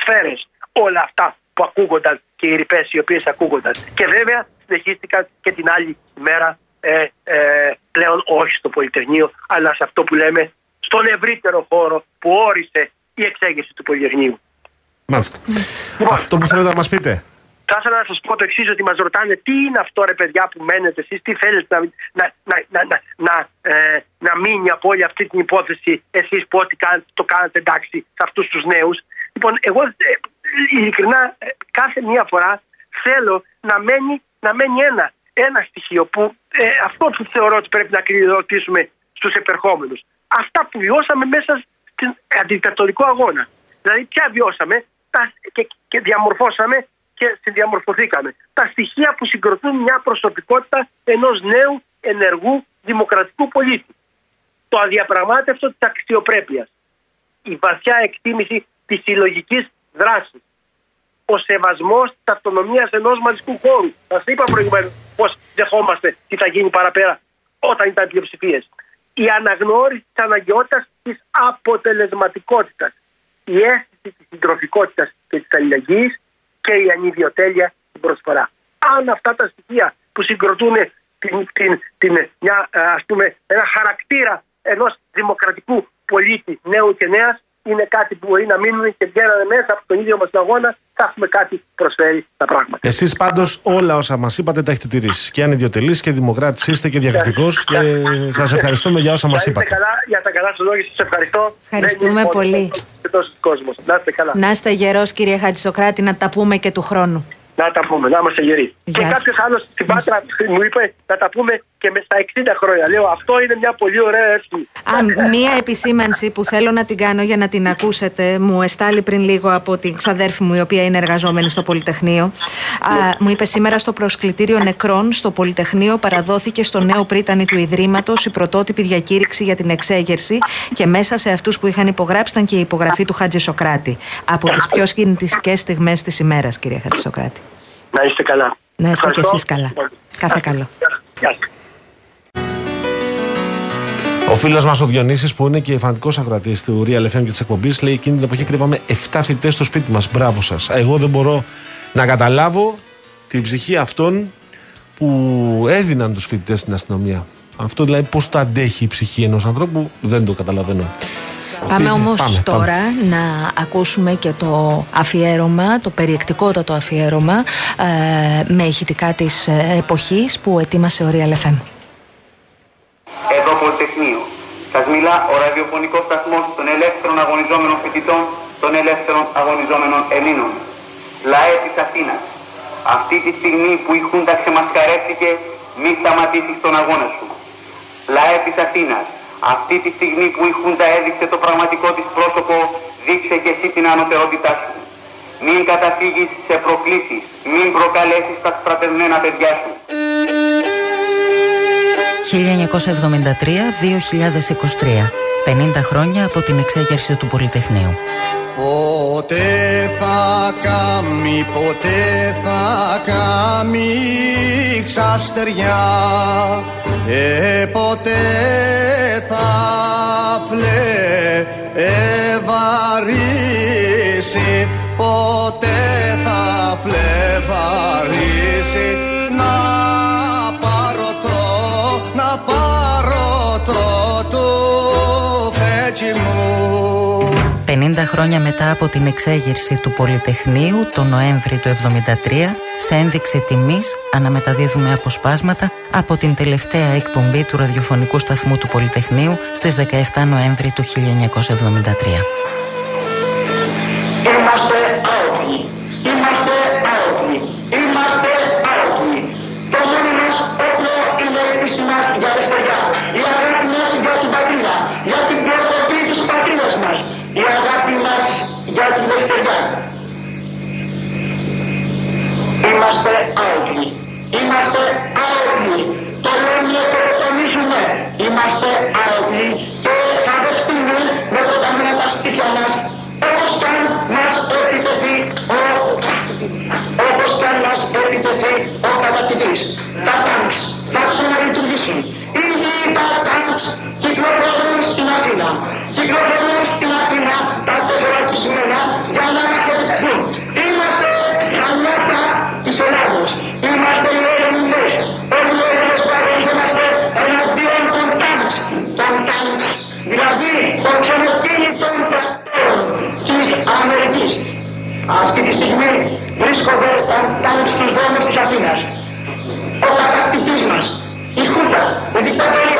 σφαίρες όλα αυτά που ακούγονταν και οι ρηπές οι οποίες ακούγονταν. Και βέβαια συνεχίστηκαν και την άλλη μέρα ε, ε, πλέον όχι στο Πολυτεχνείο, αλλά σε αυτό που λέμε στον ευρύτερο χώρο που όρισε η εξέγερση του Πολυτεχνείου. Μάλιστα. Λοιπόν, αυτό που θέλετε να μας πείτε. Θα ήθελα να σας πω το εξής: Ότι μας ρωτάνε τι είναι αυτό, ρε παιδιά, που μένετε εσείς, τι θέλετε να, να, να, να, να, ε, να μείνει από όλη αυτή την υπόθεση, εσείς που ό,τι κάνετε, το κάνετε εντάξει σε αυτούς τους νέους. Λοιπόν, εγώ ε, ειλικρινά ε, κάθε μία φορά θέλω να μένει, να μένει ένα, ένα στοιχείο που ε, αυτό που θεωρώ ότι πρέπει να κλειδωτήσουμε στους επερχόμενους. Αυτά που βιώσαμε μέσα στην αντικτατορικό αγώνα. Δηλαδή, ποια βιώσαμε και, και διαμορφώσαμε και συνδιαμορφωθήκαμε. Τα στοιχεία που συγκροτούν μια προσωπικότητα ενός νέου ενεργού δημοκρατικού πολίτη. Το αδιαπραγμάτευτο της αξιοπρέπειας. Η βαθιά εκτίμηση της συλλογικής δράσης. Ο σεβασμός της αυτονομίας ενός μαζικού χώρου. Σας είπα προηγουμένως πώ δεχόμαστε τι θα γίνει παραπέρα όταν ήταν πλειοψηφίες. Η αναγνώριση της αναγκαιότητας της αποτελεσματικότητας. Η αίσθηση της συντροφικότητας και της αλληλεγγύης και η ανιδιοτέλεια στην προσφορά. Αν αυτά τα στοιχεία που συγκροτούν την, την, την, μια, ας πούμε, ένα χαρακτήρα ενός δημοκρατικού πολίτη νέου και νέας είναι κάτι που μπορεί να μείνουν και βγαίνανε μέσα από τον ίδιο μας αγώνα, θα έχουμε κάτι που προσφέρει τα πράγματα. Εσείς πάντως όλα όσα μας είπατε τα έχετε τηρήσει. Και αν ιδιωτελή και δημοκράτης είστε και διακριτικό. Και σας ευχαριστούμε για όσα μας είπατε. Καλά, για τα καλά σας λόγια, σας ευχαριστώ. Ευχαριστούμε πολύ. Να είστε καλά. Να είστε γερός, κύριε Χατζησοκράτη, να τα πούμε και του χρόνου. Να τα πούμε, να είμαστε γεροί. Και κάποιος άλλος στην Πάτρα μου είπε να τα πούμε και με στα 60 χρόνια. Λέω αυτό είναι μια πολύ ωραία εύση. Α, μία επισήμανση που θέλω να την κάνω για να την ακούσετε. Μου εστάλει πριν λίγο από την ξαδέρφη μου, η οποία είναι εργαζόμενη στο Πολυτεχνείο. Α, μου είπε σήμερα στο προσκλητήριο νεκρών στο Πολυτεχνείο παραδόθηκε στο νέο πρίτανη του Ιδρύματος η πρωτότυπη διακήρυξη για την εξέγερση και μέσα σε αυτούς που είχαν υπογράψει ήταν και η υπογραφή του Χατζη Σοκράτη. Από τις πιο κινητικέ στιγμές της ημέρας, κυρία Χατζη Σοκράτη. Να είστε καλά. Να είστε και εσείς καλά. Κάθε καλό. Ο φίλος μας ο Διονύσης που είναι και φανατικός ακροατής του Real FM και της εκπομπής λέει: Εκείνη την εποχή κρύβαμε 7 φοιτητές στο σπίτι μας. Μπράβο σας. Εγώ δεν μπορώ να καταλάβω την ψυχή αυτών που έδιναν τους φοιτητές στην αστυνομία. Αυτό δηλαδή πώς το αντέχει η ψυχή ενός ανθρώπου δεν το καταλαβαίνω. Πάμε όμως τώρα να ακούσουμε και το αφιέρωμα, το περιεκτικότατο αφιέρωμα ε, με ηχητικά της ε, εποχής που ετοίμασε ο Real FM. Εδώ Πολυτεχνείο. Σας μιλά ο ραδιοφωνικός σταθμός των ελεύθερων αγωνιζόμενων φοιτητών, των ελεύθερων αγωνιζόμενων Ελλήνων. Λαέ της Αθήνας. Αυτή τη στιγμή που η Χούντα ξεμασκαρέθηκε, μη σταματήσεις τον αγώνα σου. Λαέ της Αθήνας. Αυτή τη στιγμή που η Χούντα έδειξε το πραγματικό της πρόσωπο, δείξε και εσύ την ανωτερότητά σου. Μην καταφύγεις σε προκλήσεις, μην προκαλέσεις τα στρατευμένα παιδιά σου. 1973-2023 50 χρόνια από την εξέγερση του Πολυτεχνείου Ποτέ θα κάμει, ποτέ θα κάμει ξαστεριά ε, ποτέ θα φλεβαρίσει ποτέ χρόνια μετά από την εξέγερση του Πολυτεχνείου το Νοέμβρη του 1973 σε ένδειξη τιμής αναμεταδίδουμε αποσπάσματα από την τελευταία εκπομπή του ραδιοφωνικού σταθμού του Πολυτεχνείου στις 17 Νοέμβρη του 1973. Είμαστε Αυτή τη στιγμή βρίσκονται τα τάγκ στους δρόμους της Αθήνας. Ο κατακτητής μας, η Χούτα, η δικτατορία,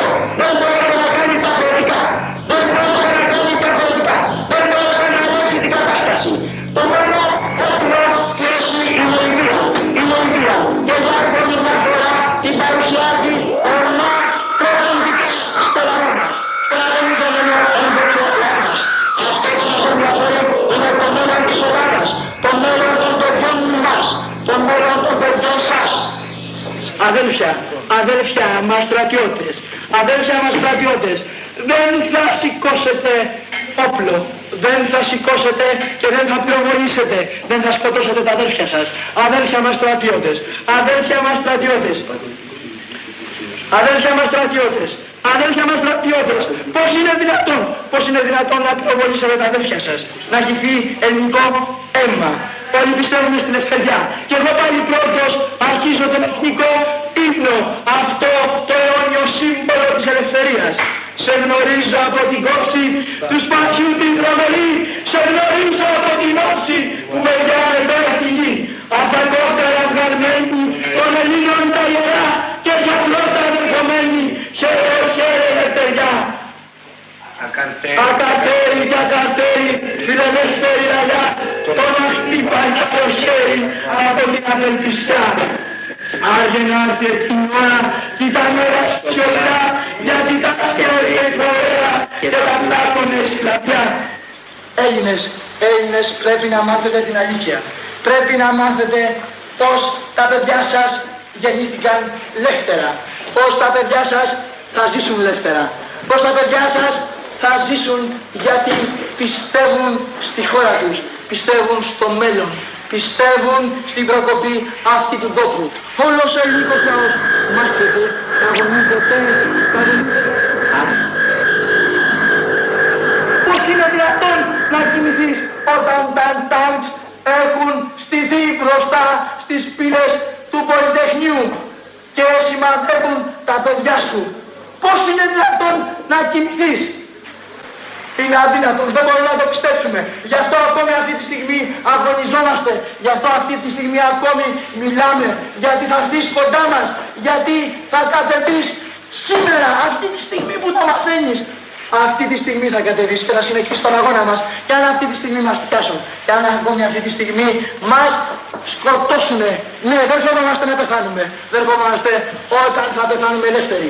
αδέλφια μας στρατιώτες, αδέλφια μας στρατιώτες, δεν θα σηκώσετε όπλο, δεν θα σηκώσετε και δεν θα πυροβολήσετε, δεν θα σκοτώσετε τα αδέλφια σας. Αδέλφια μας στρατιώτες, αδέλφια μας στρατιώτες, αδέλφια μας στρατιώτες, αδέλφια μας στρατιώτες, πώς είναι δυνατόν, πώς είναι δυνατόν να πυροβολήσετε τα αδέλφια σας, να χυθεί ελληνικό αίμα. Όλοι πιστεύουμε στην ευκαιριά. Και εγώ πάλι πρώτος αρχίζω τον εθνικό ύμνο, αυτό το αιώνιο σύμβολο της ελευθερίας. Σε γνωρίζω από την κόψη του σπαθιού την τρομερή, σε γνωρίζω από την όψη που μεγιάνε πέρα τη γη. Από τα κόκκαλα βγαλμένη των Ελλήνων τα ιερά και για πλώτα δεχομένη, χαίρε, χαίρε, ελευθεριά. Ακατέρι και ακατέρι, φιλελεύθερη λαλιά, το να χτύπαν και το χέρι από την απελπιστιά. Άργε να έρθει την ώρα και τα μέρα σιωπηρά, γιατί τα θεωρεί εκροαία και τα πλάκωνε σκλαπιά. Έλληνες, Έλληνες πρέπει να μάθετε την αλήθεια. Πρέπει να μάθετε πως τα παιδιά σας γεννήθηκαν λεύτερα. Πως τα παιδιά σας θα ζήσουν λεύτερα. Πως τα παιδιά σας θα ζήσουν γιατί πιστεύουν στη χώρα τους, πιστεύουν στο μέλλον, πιστεύουν στην προκοπή αυτή του τόπου. Όλος ο ελληνικός λαός μάχεται, αγωνίζεται, Πώς είναι δυνατόν να κοιμηθείς όταν τα τάγκς έχουν στηθεί μπροστά στις πύλες του Πολυτεχνείου και σημαδεύουν τα παιδιά σου; Πώς είναι δυνατόν να κοιμηθείς είναι αδύνατος, δεν μπορούμε να το πιστέψουμε. Γι' αυτό ακόμη αυτή τη στιγμή αγωνιζόμαστε, γι' αυτό αυτή τη στιγμή ακόμη μιλάμε, γιατί θα έρθεις κοντά μας, γιατί θα κατεβείς σήμερα, αυτή τη στιγμή που το μαθαίνεις, αυτή τη στιγμή θα κατεβείς και θα συνεχίσεις τον αγώνα μας. Και αν αυτή τη στιγμή μας πιάσουν και αν ακόμη αυτή τη στιγμή μας σκοτώσουνε. Ναι δεν ερχόμαστε να πεθάνουμε. Δεν ερχόμαστε όταν θα πεθάνουμε ελεύθεροι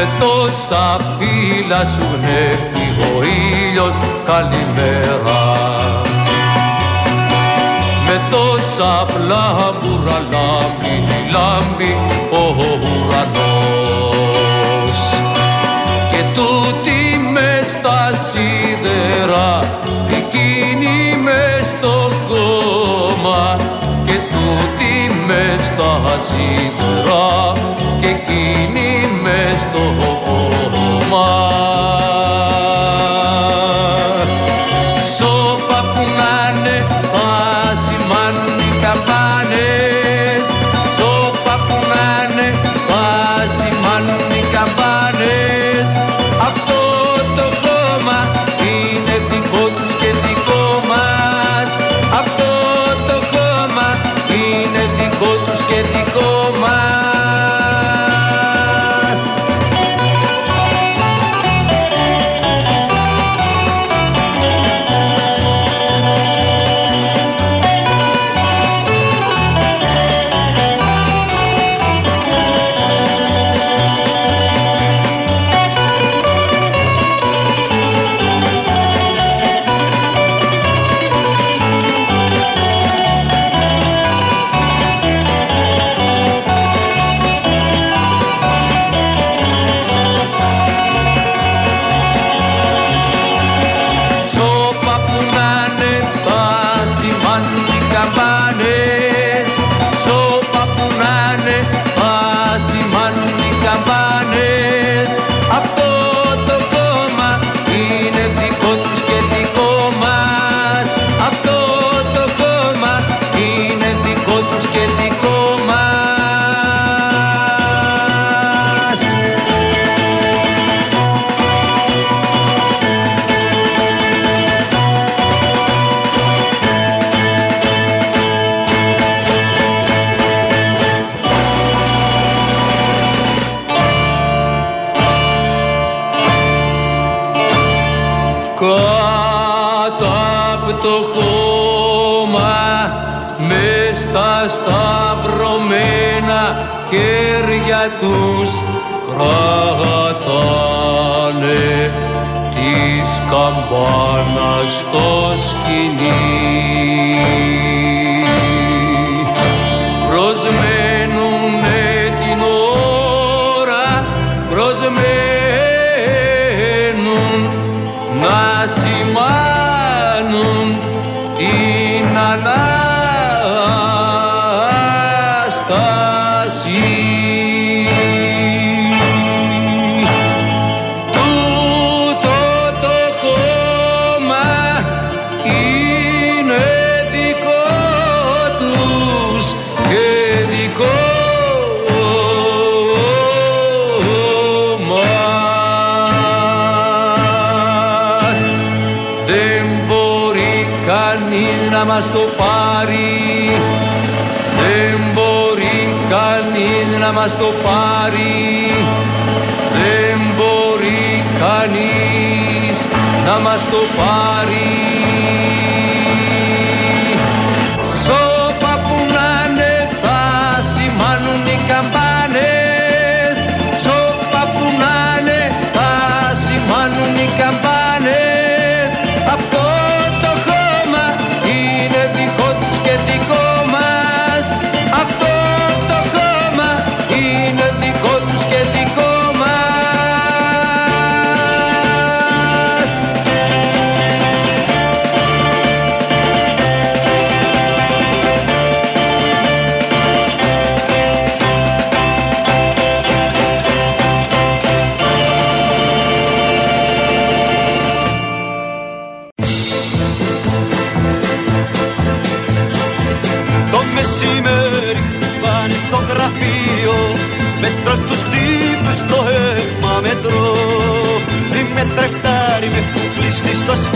με τόσα φύλλα σου γνέφει ο ήλιος καλημέρα. Με τόσα φλάμπουρα λάμπει, λάμπει ο ουρανός. Και τούτη μες στα σίδερα εκείνη μες στο κόμμα. Και τούτη μες στα σίδερα μας το πάρει. Δεν μπορεί κανείς να μας το πάρει. Δεν μπορεί κανείς να μας το πάρει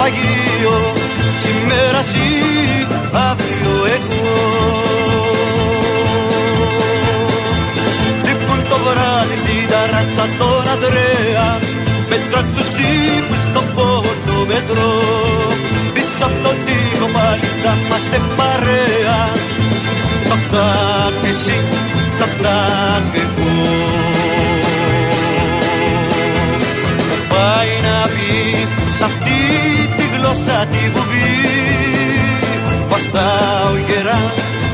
σφαγείο Σήμερα εσύ, αύριο εγώ. Χτυπούν το βράδυ στην ταράτσα τον Ανδρέα Μέτρα τους τύπους στο πόρτο μετρό. Πίσω από τον τοίχο πάλι θα είμαστε παρέα. Τακ τακ εσύ, τακ τακ εγώ τη γλώσσα τη βουβή Βαστάω γερά,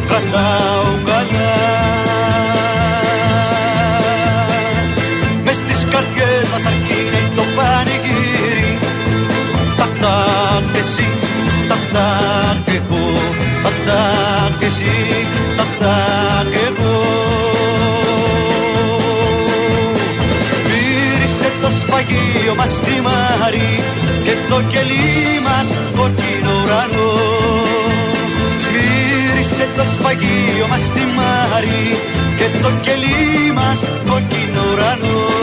κρατάω καλά. Μες στις καρδιές μας αρκίνει το πανηγύρι. Τακ τακ εσύ, τακ τακ εγώ Τακ τακ εσύ, σφαγείο μας στη Μάρη και το κελί μας κόκκινο ουρανό. Μύρισε το σφαγείο μας στη Μάρη και το κελί μας κόκκινο ουρανό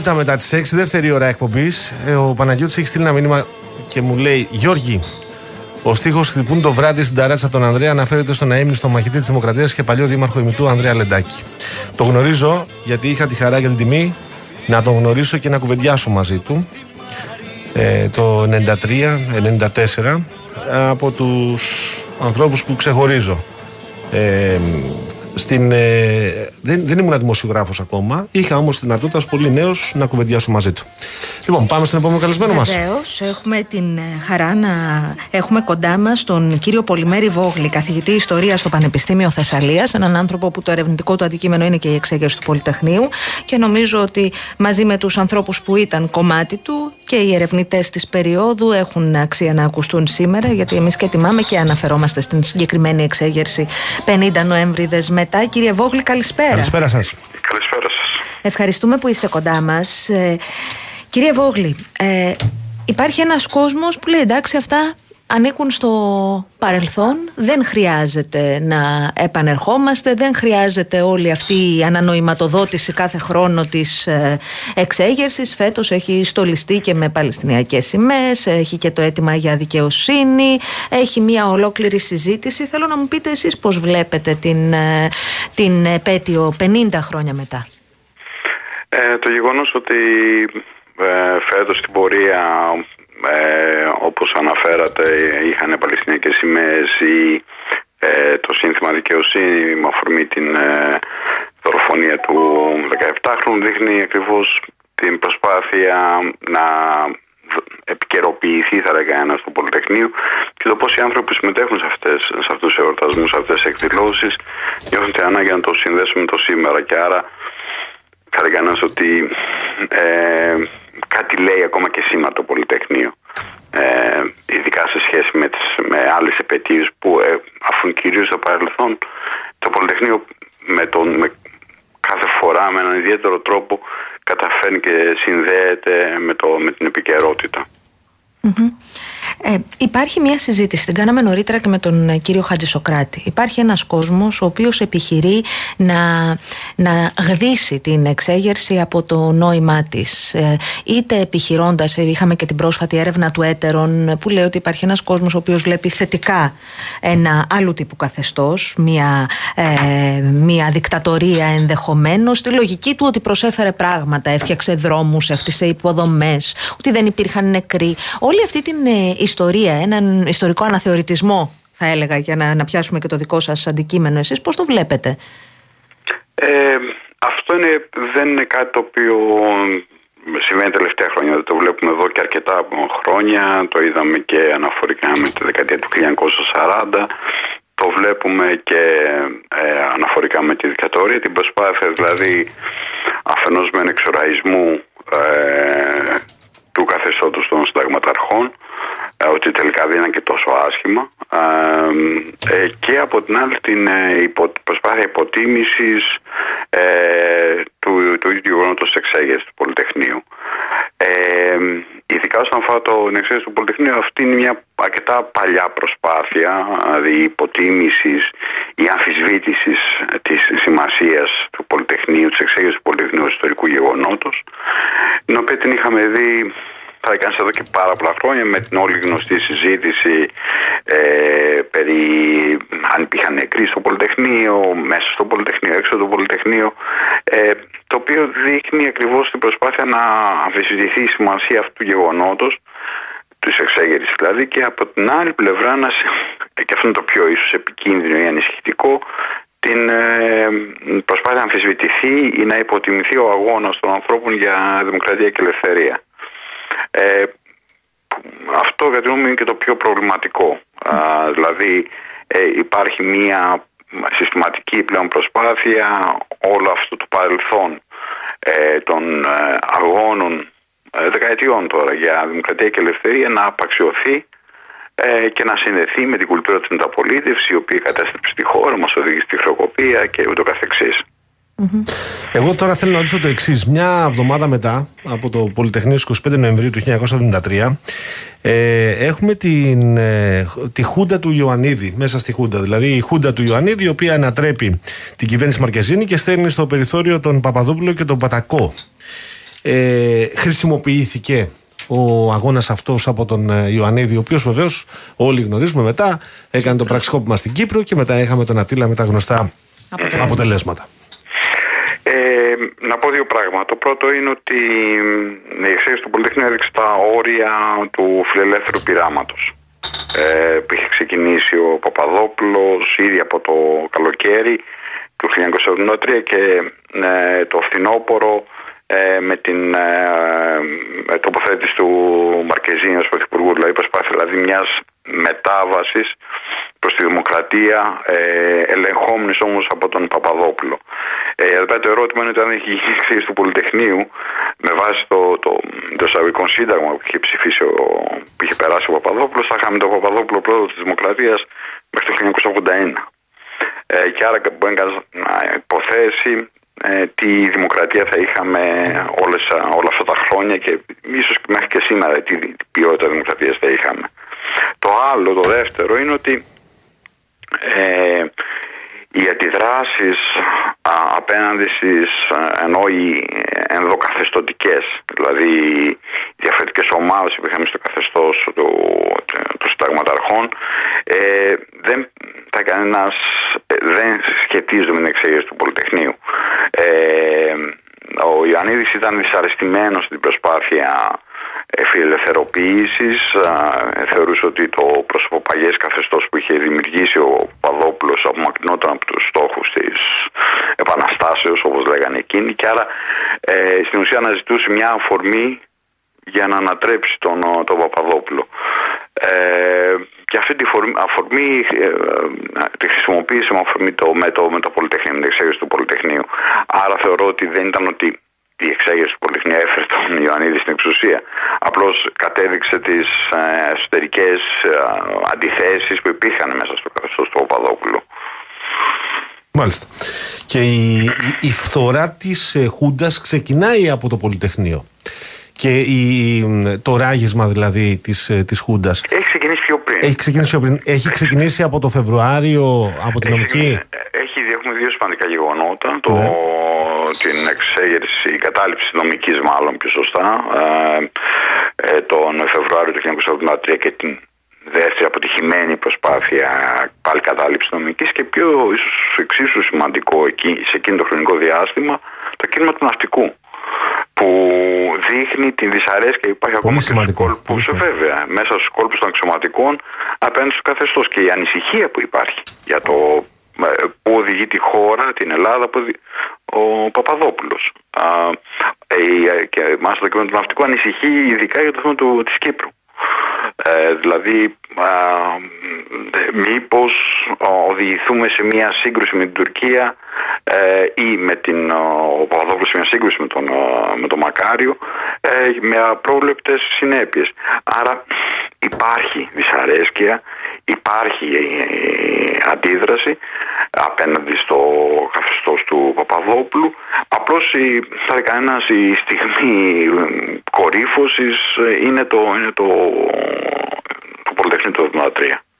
λεπτά μετά τις 6, δεύτερη ώρα εκπομπής. Ο Παναγιώτης έχει στείλει ένα μήνυμα και μου λέει: Γιώργη, ο στίχος χτυπούν το βράδυ στην ταράτσα τον Ανδρέα αναφέρεται στον αίμνηστο μαχητή της Δημοκρατίας και παλιό δήμαρχο ημιτού Ανδρέα Λεντάκη. Το γνωρίζω γιατί είχα τη χαρά και την τιμή να τον γνωρίσω και να κουβεντιάσω μαζί του ε, το 93-94 από τους ανθρώπους που ξεχωρίζω. Ε, στην, ε, δεν, δεν ήμουν δημοσιογράφος ακόμα. Είχα όμως τη δυνατότητα ως πολύ νέος να κουβεντιάσω μαζί του. Λοιπόν, πάμε στον επόμενο καλεσμένο μας. Βεβαίως, έχουμε την ε, χαρά να έχουμε κοντά μας τον κύριο Πολυμέρη Βόγλη, καθηγητή Ιστορίας στο Πανεπιστήμιο Θεσσαλίας. Έναν άνθρωπο που το ερευνητικό του αντικείμενο είναι και η εξέγερση του Πολυτεχνείου. Και νομίζω ότι μαζί με τους ανθρώπους που ήταν κομμάτι του και οι ερευνητές της περίοδου έχουν αξία να ακουστούν σήμερα, γιατί εμείς και τιμάμε και αναφερόμαστε στην συγκεκριμένη εξέγερση 50 Νοέμβρη μετά. Κύριε Βόγλη, καλησπέρα. Καλησπέρα σας. Καλησπέρα σας. Ευχαριστούμε που είστε κοντά μας. Ε, κύριε Βόγλη, ε, υπάρχει ένας κόσμος που λέει εντάξει αυτά ανήκουν στο παρελθόν, δεν χρειάζεται να επανερχόμαστε, δεν χρειάζεται όλη αυτή η ανανοηματοδότηση κάθε χρόνο της ε, εξέγερσης. Φέτος έχει στολιστεί και με παλαιστινιακές σημαίες, έχει και το αίτημα για δικαιοσύνη, έχει μια ολόκληρη συζήτηση. Θέλω να μου πείτε εσείς πώς βλέπετε την, ε, την επέτειο 50 χρόνια μετά. Ε, το γεγονός ότι ε, φέτος στην πορεία ε, όπως αναφέρατε είχαν παλαιστινιακές σημαίες ή ε, το σύνθημα δικαιοσύνη με αφορμή την ε, δολοφονία του 17χρονου δείχνει ακριβώς την προσπάθεια να δ- επικαιροποιηθεί θα λέγα ένας στο Πολυτεχνείο και το πώς οι άνθρωποι που συμμετέχουν σε, αυτές, σε αυτούς τους εορτασμούς, σε αυτές τις εκδηλώσεις νιώθουν την ανάγκη να το συνδέσουν με το σήμερα. Και άρα θα λέει κανένας ότι ε, κάτι λέει ακόμα και σήμερα το Πολυτεχνείο. Ε, ειδικά σε σχέση με, τις, με άλλες επαιτίες που ε, αφού κυρίως στο παρελθόν το Πολυτεχνείο με, τον, με κάθε φορά με έναν ιδιαίτερο τρόπο καταφέρνει και συνδέεται με, το, με την επικαιρότητα. Μμμ. Ε, υπάρχει μια συζήτηση, την κάναμε νωρίτερα και με τον ε, κύριο Χατζησοκράτη. Υπάρχει ένας κόσμος ο οποίος επιχειρεί να, να γδίσει την εξέγερση από το νόημά της. Ε, είτε επιχειρώντας, ε, είχαμε και την πρόσφατη έρευνα του Έτερον που λέει ότι υπάρχει ένας κόσμος ο οποίος βλέπει θετικά ένα άλλου τύπου καθεστώς, μια, ε, μια δικτατορία ενδεχομένως, στη λογική του ότι προσέφερε πράγματα, έφτιαξε δρόμους, έφτιαξε υποδομές, ότι δεν υπήρχαν νεκροί. Όλη αυτή την ιστορία, έναν ιστορικό αναθεωρητισμό θα έλεγα για να, να πιάσουμε και το δικό σας αντικείμενο εσείς, πώς το βλέπετε; Ε, αυτό είναι, δεν είναι κάτι το οποίο συμβαίνει τελευταία χρόνια. Το βλέπουμε εδώ και αρκετά χρόνια. Το είδαμε και αναφορικά με τη δεκαετία του 1940. Το βλέπουμε και ε, αναφορικά με τη δικτατορία. Την προσπάθεια δηλαδή αφενός με εξοραϊσμού ε, του καθεστώτος των συνταγματαρχών ε, ότι τελικά δεν ήταν και τόσο άσχημα ε, και από την άλλη την ε, προσπάθεια υποτίμησης του, του ίδιου γεγονότος εξέγερσης του Πολυτεχνείου. Ειδικά όσον αφορά το εξέγερση του Πολυτεχνείου αυτή είναι μια αρκετά παλιά προσπάθεια δηλαδή υποτίμησης ή αμφισβήτησης της σημασίας του Πολυτεχνείου, της εξέγερσης του Πολυτεχνείου ιστορικού γεγονότος την οποία την είχαμε δει θα έκανε εδώ και πάρα πολλά χρόνια με την όλη γνωστή συζήτηση ε, περί αν υπήρχαν νεκροί στο Πολυτεχνείο, μέσα στο Πολυτεχνείο, έξω από το Πολυτεχνείο ε, το οποίο δείχνει ακριβώς την προσπάθεια να αμφισβητηθεί η σημασία αυτού του γεγονότος της εξέγερσης δηλαδή και από την άλλη πλευρά να, και αυτό είναι το πιο ίσως επικίνδυνο ή ανησυχητικό την ε, προσπάθεια να αμφισβητηθεί ή να υποτιμηθεί ο αγώνας των ανθρώπων για δημοκρατία και ελευθερία. Ε, αυτό για την είναι και το πιο προβληματικό. δηλαδή ε, υπάρχει μια συστηματική πλέον προσπάθεια όλο αυτό το παρελθόν ε, των ε, αγώνων δεκαετιών τώρα για δημοκρατία και ελευθερία να απαξιωθεί και να συνδεθεί με την κουλτούρα της μεταπολίτευσης η οποία κατέστρεψε τη χώρα, μας οδηγεί στη χρεοκοπία και ούτω καθεξής. Εγώ τώρα θέλω να ρωτήσω το εξής. Μια εβδομάδα μετά από το Πολυτεχνείο 25 Νοεμβρίου του 1973, ε, έχουμε την, ε, τη Χούντα του Ιωαννίδη μέσα στη Χούντα. Δηλαδή η Χούντα του Ιωαννίδη, η οποία ανατρέπει την κυβέρνηση Μαρκεζίνη και στέλνει στο περιθώριο τον Παπαδόπουλο και τον Πατακό. Ε, χρησιμοποιήθηκε ο αγώνας αυτός από τον ε, Ιωαννίδη, ο οποίος βεβαίως όλοι γνωρίζουμε μετά έκανε το πραξικόπημα στην Κύπρο και μετά είχαμε τον Ατήλα με τα γνωστά αποτελέσματα. Ε, να πω δύο πράγματα. Το πρώτο είναι ότι η εξαίρεση του Πολυτεχνείου έδειξε τα όρια του φιλελεύθερου πειράματος. Ε, που είχε ξεκινήσει ο Παπαδόπουλος ήδη από το καλοκαίρι του 1973 και ε, το φθινόπωρο ε, με την ε, τοποθέτηση του Μαρκεζίνη ως Πρωθυπουργού, δηλαδή προσπάθεια δηλαδή μιας μετάβασης προς τη δημοκρατία ε, ελεγχόμενης όμως από τον Παπαδόπουλο. Ε, εδώ το ερώτημα είναι ότι αν έχει γίνει εξήγηση του Πολυτεχνείου με βάση το, το, το Σαββικό Σύνταγμα που είχε ψηφίσει ο, που είχε περάσει ο Παπαδόπουλος θα είχαμε τον Παπαδόπουλο πρόεδρο της Δημοκρατίας μέχρι το 1981. Ε, και άρα μπορεί να υποθέσει ε, τι δημοκρατία θα είχαμε όλες, όλα αυτά τα χρόνια και ίσως μέχρι και σήμερα τι ποιότητα δημοκρατίας θα είχαμε. Το άλλο, το δεύτερο είναι ότι ε, οι αντιδράσεις α, απέναντι στις ενώ οι ενδοκαθεστωτικές δηλαδή οι διαφορετικές ομάδες που είχαμε στο καθεστώς του, του συνταγματαρχών ε, δεν τα κανένας ε, δεν σχετίζονται με την εξέγερση του Πολυτεχνείου ε, ο Ιωαννίδης ήταν δυσαρεστημένος στην προσπάθεια φιλελευθεροποίησης θεωρούσε ότι το πρόσωπο παγιές καθεστώς που είχε δημιουργήσει ο Παδόπουλος απομακρυνόταν από τους στόχους της επαναστάσεως όπως λέγανε εκείνοι και άρα ε, στην ουσία αναζητούσε μια αφορμή για να ανατρέψει τον, τον Παπαδόπουλο. Ε, και αυτή τη αφορμή ε, τη χρησιμοποίησε με αφορμή το, με, το, με το Πολυτεχνείο, με του Πολυτεχνείου. Άρα θεωρώ ότι δεν ήταν ότι η εξέγερση του Πολυτεχνείου έφερε τον Ιωαννίδη στην εξουσία. Απλώς κατέδειξε τις ε, εσωτερικές ε, αντιθέσεις που υπήρχαν μέσα στο καθεστώς του Παπαδόπουλου. Μάλιστα. Και η, η, η φθορά της ε, Χούντας ξεκινάει από το Πολυτεχνείο. Και η, το ράγισμα δηλαδή της, ε, της Χούντας. Έχει ξεκινήσει πιο πριν. Έχει ξεκινήσει πιο πριν. Έχει ξεκινήσει από το Φεβρουάριο, από την νομική. Έχει, έχουμε δύο σημαντικά γεγονότα. Το, Ναι. την εξέγερση, η κατάληψη νομικής μάλλον πιο σωστά, ε, ε, τον Φεβρουάριο του 1973 και την δεύτερη αποτυχημένη προσπάθεια πάλι κατάληψη νομικής και πιο ίσως εξίσου σημαντικό εκεί, σε εκείνο το χρονικό διάστημα το κίνημα του ναυτικού που δείχνει την δυσαρέσκεια που υπάρχει ακόμα και στους σημαντικό. κόλπους, Πολύ σημαντικό. βέβαια, μέσα στους κόλπους των αξιωματικών απέναντι στο καθεστώς και η ανησυχία που υπάρχει για το ε, που οδηγεί τη χώρα, την Ελλάδα, που οδη- ο Παπαδόπουλος. Α, ε, και μάλιστα το κείμενο του ναυτικού ανησυχεί ειδικά για το θέμα του, της Κύπρου. Ε, δηλαδή, α, ε, μήπως α, οδηγηθούμε σε μια σύγκρουση με την Τουρκία ε, ή με την, α, ο Παπαδόπουλος σε μια σύγκρουση με τον, α, με τον Μακάριο ε, με απρόβλεπτες συνέπειες. Άρα υπάρχει δυσαρέσκεια, υπάρχει ε, αντίδραση απέναντι στο καθεστώς του Παπαδόπουλου. Απλώς η, θα λέει κανένας η στιγμή ε, κορύφωσης ε, είναι το, είναι το, το Πολυτεχνείο του 1973.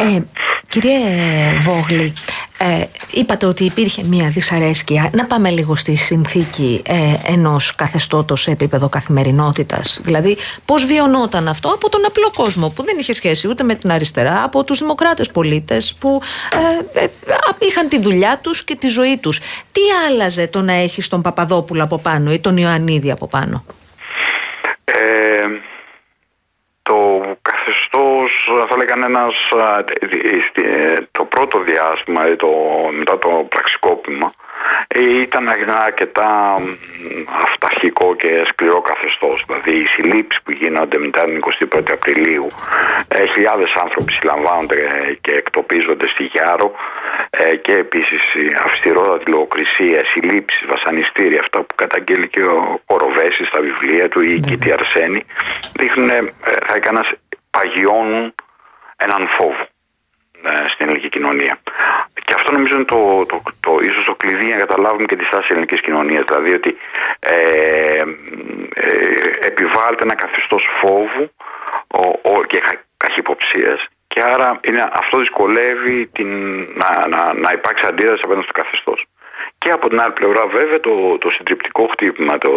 Ε, κύριε Βόγλη, ε, είπατε ότι υπήρχε μια δυσαρέσκεια. Να πάμε λίγο στη συνθήκη ε, ενός καθεστώτος σε επίπεδο καθημερινότητας. Δηλαδή, πώς βιωνόταν αυτό από τον απλό κόσμο που δεν είχε σχέση ούτε με την αριστερά, από τους δημοκράτες πολίτες που ε, ε, είχαν τη δουλειά τους και τη ζωή τους. Τι άλλαζε το να έχεις τον Παπαδόπουλο από πάνω ή τον Ιωαννίδη από πάνω; Ε, το καθεστώς, θα λέει κανένας, α, ε, στη- ε, το πρώτο διάστημα, ε, το, μετά το πραξικόπημα, ε, ήταν ένα αρκετά μ, αυταρχικό και σκληρό καθεστώς. Δηλαδή οι συλλήψεις που γίνονται μετά την 21η Απριλίου, ε, χιλιάδες άνθρωποι συλλαμβάνονται ε, και εκτοπίζονται στη Γιάρο ε, και επίσης η αυστηρότατη λογοκρισία, συλλήψεις, βασανιστήρια, αυτά που καταγγέλει και ο Κοροβέσης στα βιβλία του ή η Κίτη Αρσένη, δείχνουν, ε, θα έκανα, παγιώνουν έναν φόβο ε, στην ελληνική κοινωνία. Και αυτό νομίζω είναι το, το, το, ίσως το κλειδί για να καταλάβουμε και τη στάση της ελληνικής κοινωνίας. Δηλαδή ότι ε, ε, επιβάλλεται ένα καθεστώς φόβου ο, ο, και κα- καχυποψίας και άρα είναι, αυτό δυσκολεύει την, να, να, να υπάρξει αντίδραση απέναντι στο καθεστώς. Και από την άλλη πλευρά βέβαια το, το συντριπτικό χτύπημα το,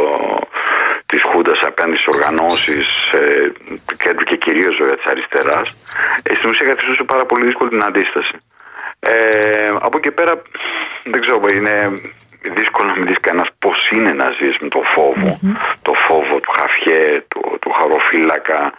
της Χούντας απέναντι στις οργανώσεις ε, του κέντρου και κυρίως βέβαια της αριστεράς ε, στην ουσία καθιστούσε πάρα πολύ δύσκολη την αντίσταση. Ε, από εκεί πέρα δεν ξέρω είναι δύσκολο να μιλήσει κανένας πώς είναι να ζεις με το φοβο το φόβο του χαφιέ, του, του χαροφύλακα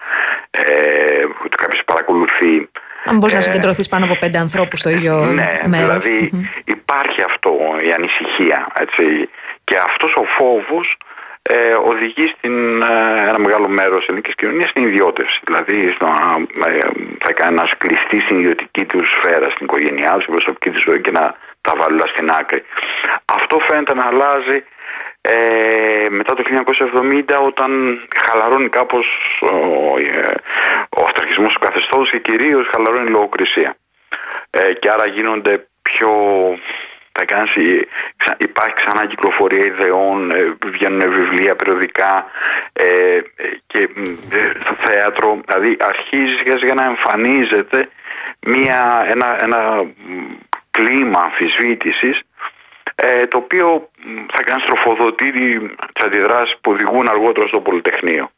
ε, ότι κάποιος παρακολουθεί Αν μπορείς να Ε, συγκεντρωθείς πάνω από πέντε ανθρώπους στο ίδιο ναι, μέρος. δηλαδή υπάρχει αυτό η ανησυχία έτσι, και αυτός ο φόβος ε, οδηγεί στην, ε, ένα μεγάλο μέρος της ελληνικής κοινωνίας στην ιδιώτευση. Δηλαδή στο, να ε, θα κάνει να κλειστεί στην ιδιωτική του σφαίρα, στην οικογένειά του, στην προσωπική του ζωή και να τα βάλει όλα στην άκρη. Αυτό φαίνεται να αλλάζει ε, μετά το 1970 όταν χαλαρώνει κάπως ο, ε, ο αυταρχισμός του καθεστώτος και κυρίως χαλαρώνει η λογοκρισία. Ε, και άρα γίνονται πιο θα κάνεις, ξα- υπάρχει ξανά κυκλοφορία ιδεών, ε, βγαίνουν βιβλία περιοδικά ε, ε, και μ, ε, στο θέατρο. Δηλαδή αρχίζει σιγά σιγά να εμφανίζεται μια, ένα, ένα μ, κλίμα αμφισβήτησης ε, το οποίο μ, θα κάνει στροφοδοτή τις αντιδράσεις που οδηγούν αργότερα στο Πολυτεχνείο.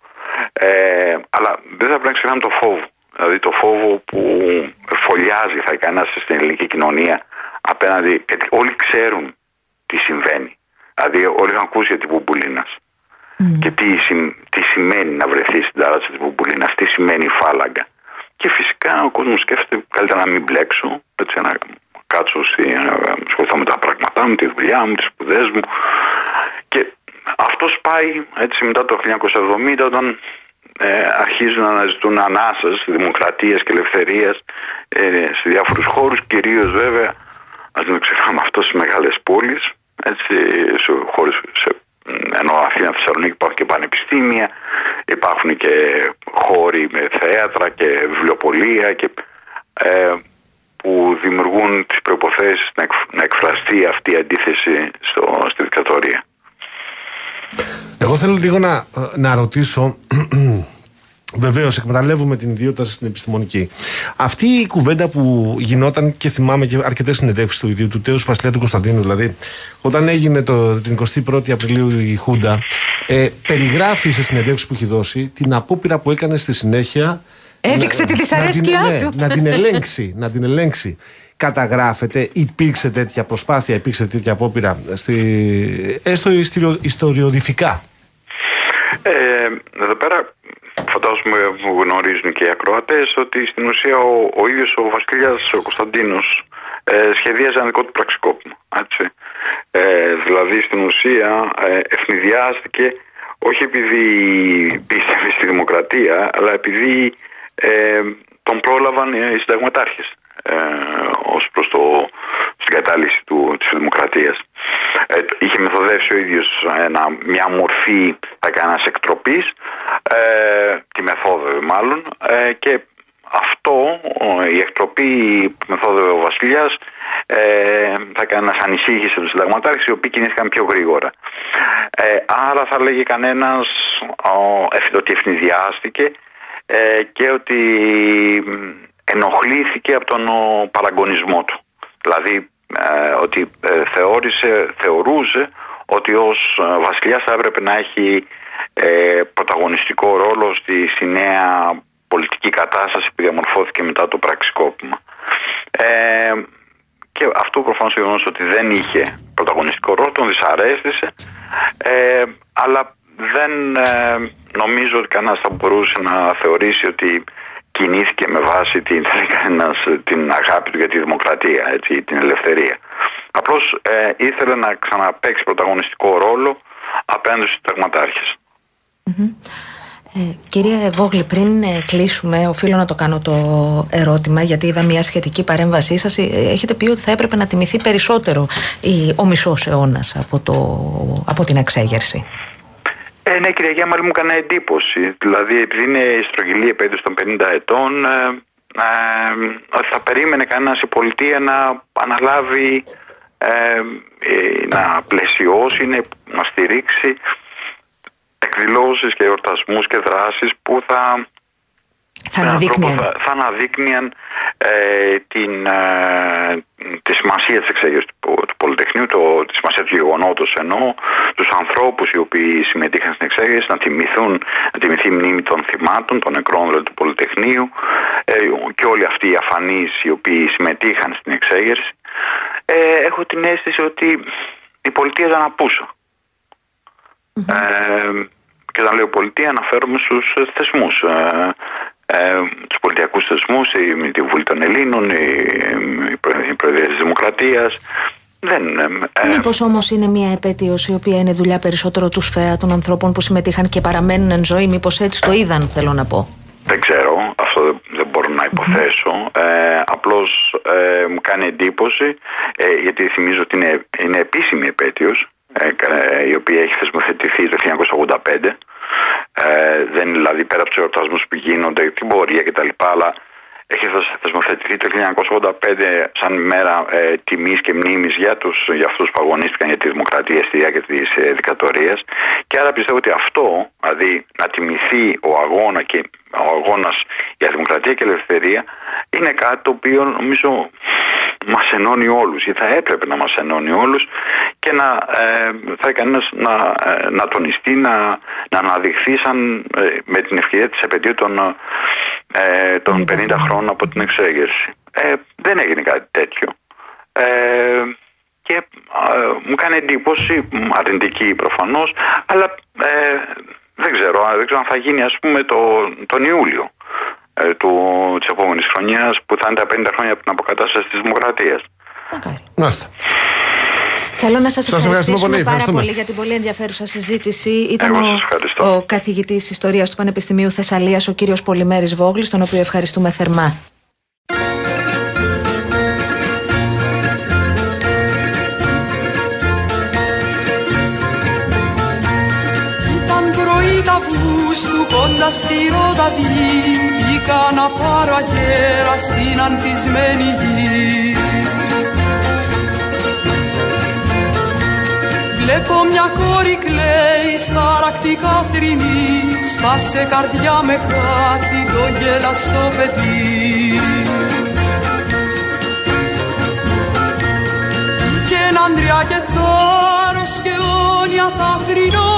Ε, αλλά δεν θα πρέπει να ξεχνάμε το φόβο. Δηλαδή το φόβο που φωλιάζει θα κανένα στην ελληνική κοινωνία απέναντι. Γιατί όλοι ξέρουν τι συμβαίνει. Δηλαδή όλοι έχουν ακούσει για την Πουμπουλίνα. Και τι, συμ- τι σημαίνει να βρεθείς στην ταράτσα της Πουμπουλίνα, τι σημαίνει η φάλαγγα. Και φυσικά ο κόσμος σκέφτεται καλύτερα να μην μπλέξω, έτσι, να κάτσω στη, να ασχοληθώ με τα πράγματά μου, τη δουλειά μου, τις σπουδές μου. Και αυτό πάει έτσι μετά το 1970 όταν ε, αρχίζουν να αναζητούν ανάσες, δημοκρατίας και ελευθερίας ε, σε διάφορους χώρους, κυρίως βέβαια, ας μην το ξεχνάμε αυτό στις μεγάλες πόλεις, έτσι, σε χώρες, σε, ενώ Αθήνα, Θεσσαλονίκη υπάρχουν και πανεπιστήμια, υπάρχουν και χώροι με θέατρα και βιβλιοπολία και, ε, που δημιουργούν τις προϋποθέσεις να, εκφ- να εκφραστεί αυτή η αντίθεση στο, στη δικτατορία. Εγώ θέλω λίγο να, να ρωτήσω. Βεβαίως, εκμεταλλεύουμε την ιδιότητα στην επιστημονική. Αυτή η κουβέντα που γινόταν και θυμάμαι και αρκετές συνεντεύξεις του ίδιου του Τέους Βασιλιά του Κωνσταντίνου, δηλαδή, όταν έγινε το, την 21η Απριλίου η Χούντα, ε, περιγράφει σε συνεντεύξεις που έχει δώσει την απόπειρα που έκανε στη συνέχεια. Έδειξε να- τη να δυσαρέσκειά την- ναι, του. να την ελέγξει. να την ελέγξει. Καταγράφεται, υπήρξε τέτοια προσπάθεια, υπήρξε τέτοια απόπειρα, στη, έστω ιστοριο- ιστοριοδηφικά. Ε, εδώ πέρα φαντάζομαι που γνωρίζουν και οι ακροατές ότι στην ουσία ο, ο ίδιος ο βασιλιάς ο Κωνσταντίνος ε, σχεδίαζε ένα δικό του πραξικόπημα. Έτσι. Ε, δηλαδή στην ουσία ε, ευνηδιάστηκε όχι επειδή πίστευε στη δημοκρατία αλλά επειδή ε, τον πρόλαβαν οι συνταγματάρχες ε, ως προς το, στην κατάλυση του, της δημοκρατίας. Ε, το- είχε μεθοδεύσει ο ίδιος ένα, μια μορφή θα έκανας εκτροπής, ε, τη μεθόδευε μάλλον, ε, και αυτό, ο- η εκτροπή που μεθόδευε ο βασιλιάς, ε, θα έκανε να ανησύχησε τους συνταγματάρχες οι οποίοι κινήθηκαν πιο γρήγορα. Ε, άρα θα λέγει κανένας ο, εφ- ότι ευνηδιάστηκε ε, και ότι μ, ενοχλήθηκε από τον ο, παραγωνισμό του. Δηλαδή ε, ότι ε, θεώρησε, θεωρούσε ότι ως ε, βασιλιάς θα έπρεπε να έχει ε, πρωταγωνιστικό ρόλο στη, στη νέα πολιτική κατάσταση που διαμορφώθηκε μετά το πραξικόπημα. Ε, και αυτό προφανώς το γεγονός ότι δεν είχε πρωταγωνιστικό ρόλο, τον δυσαρέστησε, ε, αλλά δεν ε, νομίζω ότι κανένας θα μπορούσε να θεωρήσει ότι κινήθηκε με βάση την, θα λέει κανένας, την αγάπη του για τη δημοκρατία, έτσι, την ελευθερία. Απλώς ε, ήθελε να ξαναπαίξει πρωταγωνιστικό ρόλο απέναντι στους συνταγματάρχες. Ε, κυρία Βόγλη, πριν ε, κλείσουμε, οφείλω να το κάνω το ερώτημα, γιατί είδα μια σχετική παρέμβασή σας. Ε, Έχετε πει ότι θα έπρεπε να τιμηθεί περισσότερο η, ο μισός αιώνας από, το, από την εξέγερση. Ε, ναι, κυρία Γιάμαλη, μου έκανε εντύπωση. Δηλαδή, επειδή είναι η στρογγυλή επέτειος των 50 ετών, ε, ε, ότι θα περίμενε κανένας η πολιτεία να αναλάβει, ε, ε, να πλαισιώσει, να- να στηρίξει εκδηλώσεις και εορτασμούς και δράσεις που θα Θα με έναν αναδείκνυαν. τρόπο Θα, θα αναδείκνυαν ε, την, ε, τη σημασία της εξέγερσης του, Πο- του Πολυτεχνείου, το, τη σημασία του γεγονότος ενώ τους ανθρώπους οι οποίοι συμμετείχαν στην εξέγερση να τιμηθούν, να τιμηθεί η μνήμη των θυμάτων, των νεκρών δηλαδή, του Πολυτεχνείου ε, και όλοι αυτοί οι αφανείς οι οποίοι συμμετείχαν στην εξέγερση ε, έχω την αίσθηση ότι η πολιτεία ήταν απούσα. Ε, και όταν λέω πολιτεία αναφέρομαι στους ε, θεσμούς. Ε, ε, τους πολιτιακούς θεσμούς, η, με τη Βουλή των Ελλήνων, η, η, Προ- η Προεδρία της Δημοκρατίας. Δεν, ε, ε, Μήπως όμως είναι μια επέτειος η οποία είναι δουλειά περισσότερο τους ΣΦΕΑ των ανθρώπων που συμμετείχαν και παραμένουν εν ζωή, μήπως έτσι το είδαν, θέλω να πω. Δεν ξέρω, αυτό δεν, δεν μπορώ να υποθέσω. Ε, απλώς ε, μου κάνει εντύπωση, ε, γιατί θυμίζω ότι είναι, είναι επίσημη επέτειος, ε, κα- η οποία έχει θεσμοθετηθεί το 1985. Ε, δεν είναι δηλαδή πέρα από τους εορτασμούς που γίνονται, την πορεία κτλ. Αλλά έχει θεσ- θεσμοθετηθεί το 1985 σαν μέρα ε, τιμής και μνήμης για, τους, για αυτούς που αγωνίστηκαν για τη δημοκρατία στη διάρκεια της ε, δικτατορίας και άρα πιστεύω ότι αυτό, δηλαδή να τιμηθεί ο αγώνα και ο αγώνας για δημοκρατία και ελευθερία είναι κάτι το οποίο νομίζω μας ενώνει όλους ή θα έπρεπε να μας ενώνει όλους και να ε, θα κανένας να, ε, να τονιστεί, να, να αναδειχθεί σαν ε, με την ευκαιρία της επαιτίου των, ε, των 50 χρόνων από την εξέγερση. Ε, δεν έγινε κάτι τέτοιο. Ε, και ε, μου κάνει εντύπωση, μ, αρνητική προφανώς, αλλά ε, δεν, ξέρω, δεν ξέρω αν θα γίνει ας πούμε το, τον Ιούλιο ε, του, της επόμενης χρονιάς που θα είναι τα 50 χρόνια από την αποκατάσταση της δημοκρατίας. Μακάρι. Μάλιστα. Θέλω να σας Σας ευχαριστούμε ευχαριστήσουμε πολύ, πάρα ευχαριστούμε. πολύ για την πολύ ενδιαφέρουσα συζήτηση. Ήταν Εγώ ο, σας ευχαριστώ. ο καθηγητής Ιστορίας του Πανεπιστημίου Θεσσαλίας, ο κύριος Πολυμέρης Βόγλης, τον οποίο ευχαριστούμε θερμά. Κοντά στη Ρόδαβη Είχα να πάρω αγέρα στην ανθισμένη γη. Βλέπω μια κόρη κλαίει σπαρακτικά θρυνή Σπάσε καρδιά με χάτι το γελαστό παιδί. Είχε άντρια και θάρρος και όνια θα θρυνώ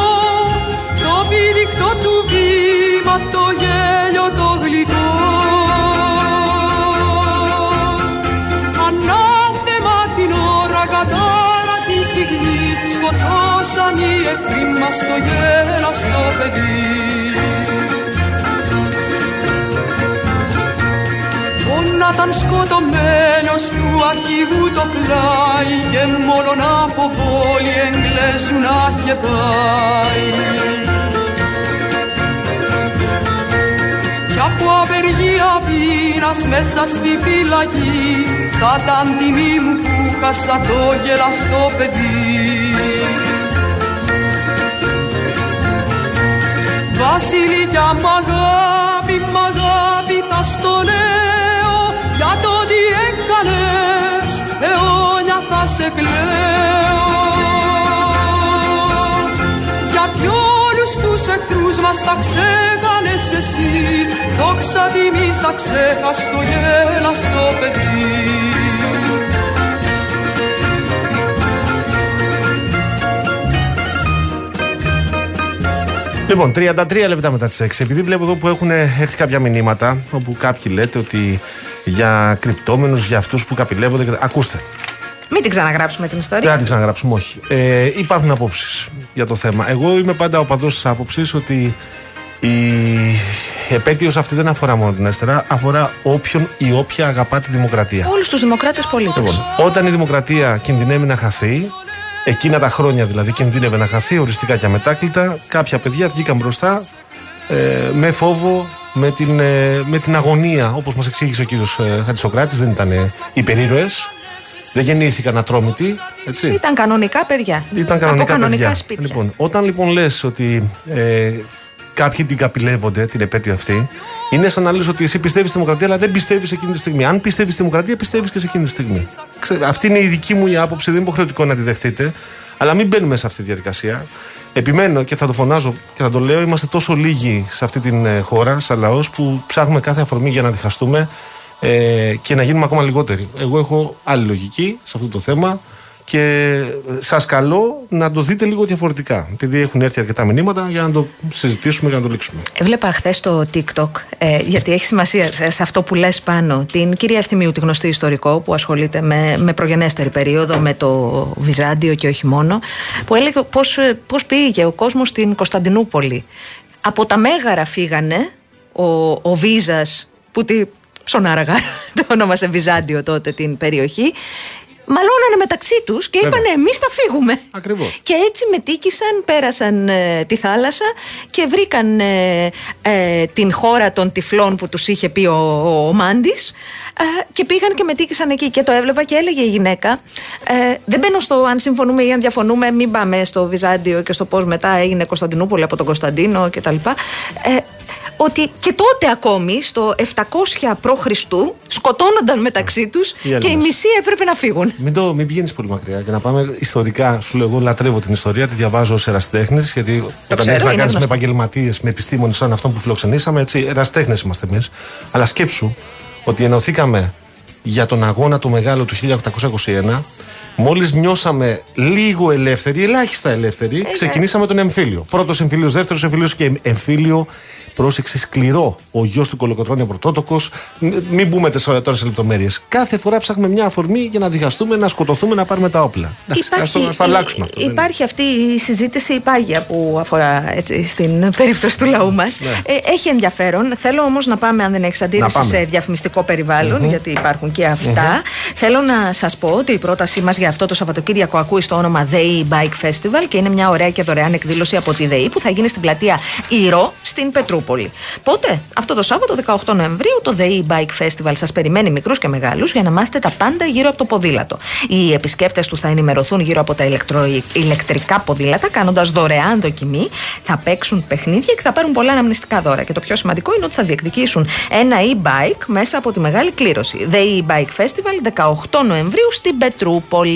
Το πηδηχτό του βήμα το γέλιο το γλυκό. Ανάθεμα την ώρα κατάρα τη στιγμή. Σκοτώσαν οι εχθροί μας το γέλαστο παιδί. Να ήταν σκοτωμένος του αρχηγού το κλάι και μόνον από πόλη Εγγλέζου να είχε πάει. Κι από απεργία πείνας μέσα στη φυλακή. Θα ήταν τιμή μου που χάσα το γελαστό παιδί. Βασιλικιά μ' αγάπη, μ' αγάπη θα στο λέω. Για το τι έκανες αιώνια θα σε κλαίω εχθρούς μας τα ξέχανες εσύ δόξα τιμής τα ξέχας το γέλαστο παιδί Λοιπόν, 33 λεπτά μετά τις 6. Επειδή βλέπω εδώ που έχουν έρθει κάποια μηνύματα, όπου κάποιοι λέτε ότι για κρυπτόμενους, για αυτούς που καπηλεύονται. και τα- Ακούστε. Μην την ξαναγράψουμε την Δεν ιστορία. θα την ξαναγράψουμε, όχι. Ε, υπάρχουν απόψεις για το θέμα. Εγώ είμαι πάντα οπαδός της άποψης ότι η επέτειος αυτή δεν αφορά μόνο την αριστερά, αφορά όποιον ή όποια αγαπά τη δημοκρατία. Όλους τους δημοκράτες πολίτες. Λοιπόν, όταν η δημοκρατία κινδυνεύει να χαθεί, εκείνα τα χρόνια δηλαδή κινδύνευε να χαθεί οριστικά και αμετάκλητα, κάποια παιδιά βγήκαν μπροστά ε, με φόβο, με την, ε, με την αγωνία, όπως μας εξήγησε ο κύριος ε, Χατζησοκράτης, δεν ήταν ε, υπερήρωες, δεν γεννήθηκαν ατρόμητοι, έτσι. Ήταν κανονικά παιδιά. Ήταν κανονικά, Από κανονικά παιδιά. σπίτια. Λοιπόν, όταν λοιπόν λες ότι ε, κάποιοι την καπηλεύονται, την επέτειο αυτή, είναι σαν να λες ότι εσύ πιστεύεις στη δημοκρατία, αλλά δεν πιστεύεις εκείνη τη στιγμή. Αν πιστεύεις στη δημοκρατία, πιστεύεις και σε εκείνη τη στιγμή. Ξέ, αυτή είναι η δική μου η άποψη, δεν είναι υποχρεωτικό να τη δεχτείτε. Αλλά μην μπαίνουμε σε αυτή τη διαδικασία. Επιμένω και θα το φωνάζω και θα το λέω: είμαστε τόσο λίγοι σε αυτή την ε, χώρα, σαν λαός, που ψάχνουμε κάθε αφορμή για να διχαστούμε ε, και να γίνουμε ακόμα λιγότεροι. Εγώ έχω άλλη λογική σε αυτό το θέμα και σας καλώ να το δείτε λίγο διαφορετικά. Επειδή έχουν έρθει αρκετά μηνύματα για να το συζητήσουμε και να το λήξουμε. Έβλεπα χθες στο TikTok, ε, γιατί έχει σημασία σε, σε αυτό που λες πάνω, την κυρία Ευθυμίου, τη γνωστή ιστορικό που ασχολείται με, με προγενέστερη περίοδο, με το Βυζάντιο και όχι μόνο, που έλεγε πώς πώς πήγε ο κόσμος στην Κωνσταντινούπολη. Από τα Μέγαρα φύγανε ο, ο Βίζας που τη ψωνάραγα, [laughs] το ονόμασε Βυζάντιο τότε την περιοχή, μαλώνανε μεταξύ τους και Βέβαια. είπανε εμείς θα φύγουμε. Ακριβώς. Και έτσι μετήκησαν, πέρασαν ε, τη θάλασσα και βρήκαν ε, ε, την χώρα των τυφλών που τους είχε πει ο, ο, ο Μάντης ε, και πήγαν και μετήκησαν εκεί και το έβλεπα και έλεγε η γυναίκα ε, δεν μπαίνω στο αν συμφωνούμε ή αν διαφωνούμε μην πάμε στο Βυζάντιο και στο πώς μετά έγινε Κωνσταντινούπολη από τον Κωνσταντίνο κτλ. Ε, ότι και τότε ακόμη στο 700 π.Χ. σκοτώνονταν μεταξύ τους Οι και οι Έλληνες. μισοί έπρεπε να φύγουν. Μην, το, μην πηγαίνεις πολύ μακριά. Για να πάμε ιστορικά, σου λέω: Εγώ λατρεύω την ιστορία, τη διαβάζω ως εραστέχνη. Γιατί όταν ξέρω, έχει να είναι κάνεις με γνωστό. επαγγελματίες, με επιστήμονες σαν αυτόν που φιλοξενήσαμε, έτσι, εραστέχνες είμαστε εμείς. Αλλά σκέψου ότι ενωθήκαμε για τον αγώνα του μεγάλου του 1821. Μόλις νιώσαμε λίγο ελεύθεροι, ελάχιστα ελεύθεροι, ξεκινήσαμε τον εμφύλιο. Πρώτος εμφύλιος, δεύτερος εμφύλιος και εμφύλιο. Πρόσεξε σκληρό. Ο γιος του Κολοκοτρόνια Πρωτότοκος. Μην μπούμε τεσσερα- τώρα σε λεπτομέρειες. Κάθε φορά ψάχνουμε μια αφορμή για να διχαστούμε, να σκοτωθούμε, να πάρουμε τα όπλα. Εντάξει, ας το, ας το αλλάξουμε αυτό. δεν είναι. Υπάρχει αυτή η συζήτηση η πάγια που αφορά έτσι, στην περίπτωση του λαού μας. έχει ενδιαφέρον. Θέλω όμως να πάμε, αν δεν έχεις Ναι. Να αντίρρηση, πάμε. σε διαφημιστικό περιβάλλον, γιατί υπάρχουν και αυτα Θέλω να σας πω ότι η πρότασή μας για αυτό το Σαββατοκύριακο ακούει στο όνομα ΔΕΗ Bike Festival και είναι μια ωραία και δωρεάν εκδήλωση από τη ΔΕΗ που θα γίνει στην πλατεία Ηρώ στην Πετρούπολη. Πότε; Αυτό το Σάββατο 18 Νοεμβρίου το ΔΕΗ Bike Festival σας περιμένει μικρούς και μεγάλους για να μάθετε τα πάντα γύρω από το ποδήλατο. Οι επισκέπτες του θα ενημερωθούν γύρω από τα ηλεκτρο... ηλεκτρικά ποδήλατα, κάνοντας δωρεάν δοκιμή, θα παίξουν παιχνίδια και θα πάρουν πολλά αναμνηστικά δώρα. Και το πιο σημαντικό είναι ότι θα διεκδικήσουν ένα e-bike μέσα από τη μεγάλη κλήρωση. The e-bike festival 18 Νοεμβρίου στην Πετρούπολη.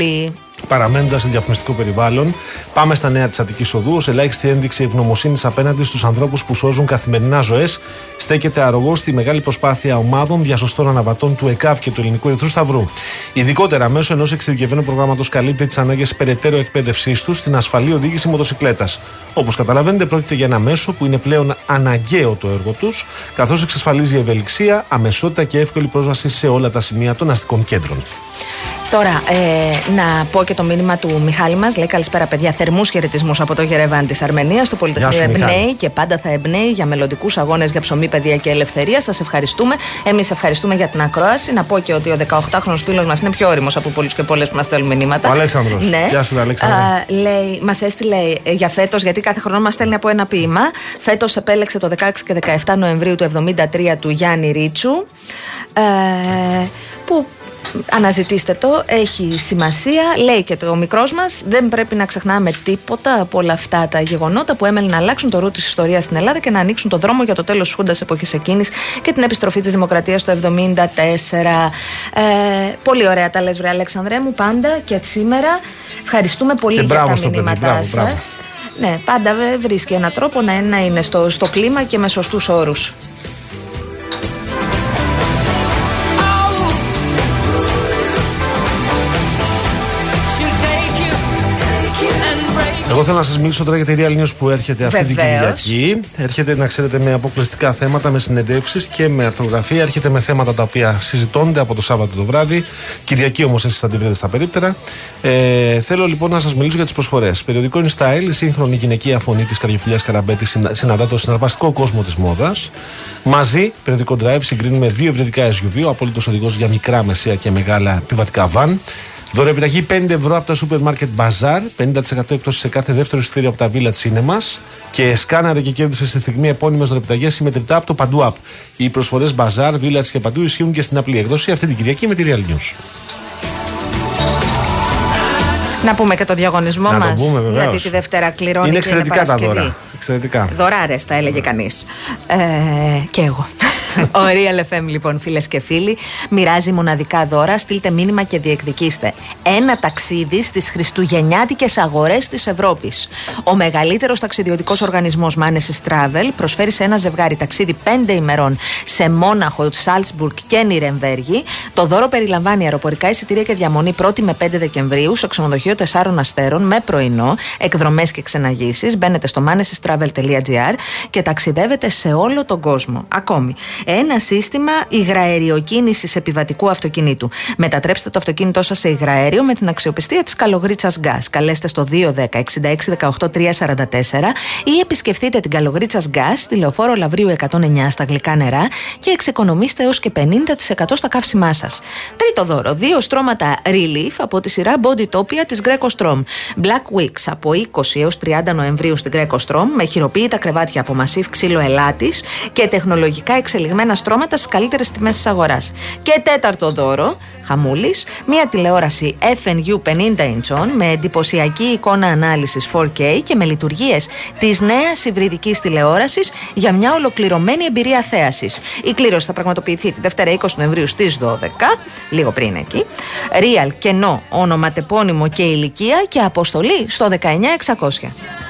Παραμένοντας σε διαφημιστικό περιβάλλον. Πάμε στα νέα της Αττικής Οδού. Ω ελάχιστη ένδειξη ευγνωμοσύνης απέναντι στους ανθρώπους που σώζουν καθημερινά ζωές, στέκεται αρρωγός στη μεγάλη προσπάθεια ομάδων διασωστών αναβατών του ΕΚΑΒ και του Ελληνικού Ερυθρού Σταυρού. Ειδικότερα, μέσω ενός εξειδικευμένου προγράμματος καλύπτει τις ανάγκες περαιτέρω εκπαίδευσής τους στην ασφαλή οδήγηση μοτοσυκλέτας. Όπως καταλαβαίνετε, πρόκειται για ένα μέσο που είναι πλέον αναγκαίο το έργο τους, καθώς εξασφαλίζει ευελιξία, αμεσότητα και εύκολη πρόσβαση σε όλα τα σημεία των αστικών κέντρων. Τώρα, ε, να πω και το μήνυμα του Μιχάλη μας. Λέει καλησπέρα, παιδιά. Θερμούς χαιρετισμούς από το Γερεβάν της Αρμενίας. Το Πολυτεχνείο Γεια σου, Μιχάλη. εμπνέει και πάντα θα εμπνέει για μελλοντικούς αγώνες για ψωμί, παιδεία και ελευθερία. Σας ευχαριστούμε. Εμείς ευχαριστούμε για την ακρόαση. Να πω και ότι ο 18χρονο φίλος μας είναι πιο όριμος από πολλούς και πολλές που μας στέλνουν μηνύματα. Ο Αλέξανδρος. Ναι. Γεια σου, Αλέξανδρε. Α, λέει, μας έστειλε ε, για φέτος, γιατί κάθε χρόνο μας στέλνει από ένα ποίημα. Φέτος επέλεξε το 16 και 17 Νοεμβρίου του 73 του Γιάννη Ρίτσου. Ε, που Αναζητήστε το, έχει σημασία. Λέει και το μικρός μας, δεν πρέπει να ξεχνάμε τίποτα από όλα αυτά τα γεγονότα που έμελε να αλλάξουν το ρου της ιστορίας στην Ελλάδα και να ανοίξουν τον δρόμο για το τέλος τη Χούντας εποχής εκείνης και την επιστροφή της Δημοκρατίας το 1974. Ε, πολύ ωραία τα λες, βρε Αλέξανδρέ μου, πάντα και σήμερα. Ευχαριστούμε πολύ Και για μπράβο τα στο παιδί, μηνύματά μπράβο, σας. μπράβο. Ναι, πάντα βε- βρίσκει έναν τρόπο να, να είναι στο, στο κλίμα και με σωστούς όρους. Εγώ θέλω να σας μιλήσω τώρα για τη Real News που έρχεται αυτή την Βεβαίως. Κυριακή. Έρχεται να ξέρετε με αποκλειστικά θέματα, με συνεντεύξεις και με αρθρογραφία. Έρχεται με θέματα τα οποία συζητώνται από το Σάββατο το βράδυ. Κυριακή όμως εσεί θα την βρείτε στα περίπτερα. Ε, θέλω λοιπόν να σας μιλήσω για τις προσφορές. Περιοδικό InStyle, η σύγχρονη γυναικεία φωνή της Καρδιοφιλιά Καραμπέτη, συνα- συναντά το συναρπαστικό κόσμο της μόδας. Μαζί, περιοδικό Drive συγκρίνουμε δύο ευρετικά SUV, ο απόλυτος οδηγός για μικρά, μεσαία και μεγάλα επιβατικά βαν. Δωρεοπιταγή 5 ευρώ από τα σούπερ μάρκετ Bazaar, 50% έκπτωση σε κάθε δεύτερο εισιτήριο από τα Village Cinemas και σκάναρε και κέρδισε στη στιγμή επώνυμες δωρεοπιταγέ συμμετρητά από το Παντού App. Οι προσφορές Bazaar, Village και Παντού ισχύουν και στην απλή έκδοση αυτή την Κυριακή με τη Real News. Να πούμε και το διαγωνισμό Να το μας. πούμε, βεβαίως. Γιατί τη Δευτέρα κληρώνει Είναι και είναι εξαιρετικά τα Παρασκευή. δώρα. Εξαιρετικά. Δωράρες, τα έλεγε κανείς. Ε, και εγώ. [laughs] Ο Real FM, λοιπόν, φίλες και φίλοι, μοιράζει μοναδικά δώρα. Στείλτε μήνυμα και διεκδικήστε. Ένα ταξίδι στις Χριστουγεννιάτικες αγορές της Ευρώπης. Ο μεγαλύτερος ταξιδιωτικός οργανισμός Manesis Travel προσφέρει σε ένα ζευγάρι ταξίδι 5 ημερών σε Μόναχο, Σάλτσμπουργκ και Νιρεμβέργη. Το δώρο περιλαμβάνει αεροπορικά εισιτήρια και διαμονή 1η με 5 Δεκεμβρίου σε ξενοδοχείο 4 αστέρων με πρωινό, εκδρομές και ξεναγήσεις. Μπαίνετε στο manesystravel.gr και ταξιδεύετε σε όλο τον κόσμο. Ακόμη, ένα σύστημα υγραεριοκίνησης επιβατικού αυτοκινήτου. Μετατρέψτε το αυτοκίνητό σας σε υγραέριο με την αξιοπιστία της Καλογρίτσας Gas. Καλέστε στο 210 66 18 344 ή επισκεφτείτε την Καλογρίτσας Gas στη λεωφόρο Λαβρίου 109 στα γλυκά νερά και εξοικονομήστε έως και 50% στα καύσιμά σας. Τρίτο δώρο, δύο στρώματα Relief από τη σειρά Body Topia της Greco Strom. Black Weeks από 20 έως 30 Νοεμβρίου στην Greco Strom με χειροποίητα κρεβάτια από μασίφ ξύλο ελάτης και τεχνολογικά εξελιγμένα στρώματα στις καλύτερες τιμές της αγοράς. Και τέταρτο δώρο, χαμούλης, μία τηλεόραση FNU 50 inch με εντυπωσιακή εικόνα ανάλυσης 4K και με λειτουργίες της νέας υβριδικής τηλεόρασης για μια ολοκληρωμένη εμπειρία θέασης. Η κλήρωση θα πραγματοποιηθεί τη Δευτέρα 20 Νοεμβρίου στις 12, λίγο πριν εκεί. Real, κενό, ονοματεπώνυμο και ηλικία και αποστολή στο 19600.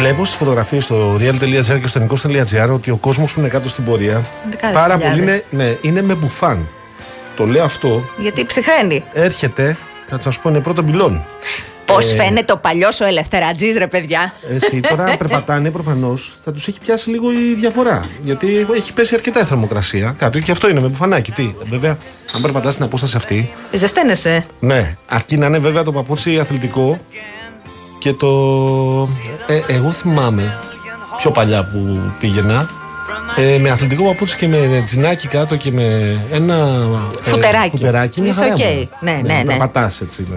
Βλέπω στις φωτογραφίες στο real.gr και στο ελληνικό.gr ότι ο κόσμος που είναι κάτω στην πορεία Δεκάδες πάρα χιλιάδες. πολύ είναι, ναι, είναι με μπουφάν. Το λέω αυτό, Γιατί ψυχραίνει. έρχεται, θα σας πω, είναι πρώτο πυλόν. Πώς Ε, φαίνεται ο παλιός ο ελευθερατζή, ρε παιδιά; Εσύ τώρα, αν [laughs] περπατάνε, προφανώς θα τους έχει πιάσει λίγο η διαφορά. Γιατί έχει πέσει αρκετά η θερμοκρασία κάτω και αυτό είναι με μπουφανάκι. Τι, βέβαια, αν περπατάς στην απόσταση αυτή, Ζεσταίνεσαι. ναι, αρκεί να είναι βέβαια το παπούτσι αθλητικό και το. Ε, εγώ θυμάμαι πιο παλιά που πήγαινα. Ε, με αθλητικό παπούτσι και με τζινάκι κάτω και με ένα. ε, Φουτεράκι. φουτεράκι μια Είσαι χαρά οκ. ήμουνα. Ναι, ναι, ναι. Περπατάς έτσι. Ναι.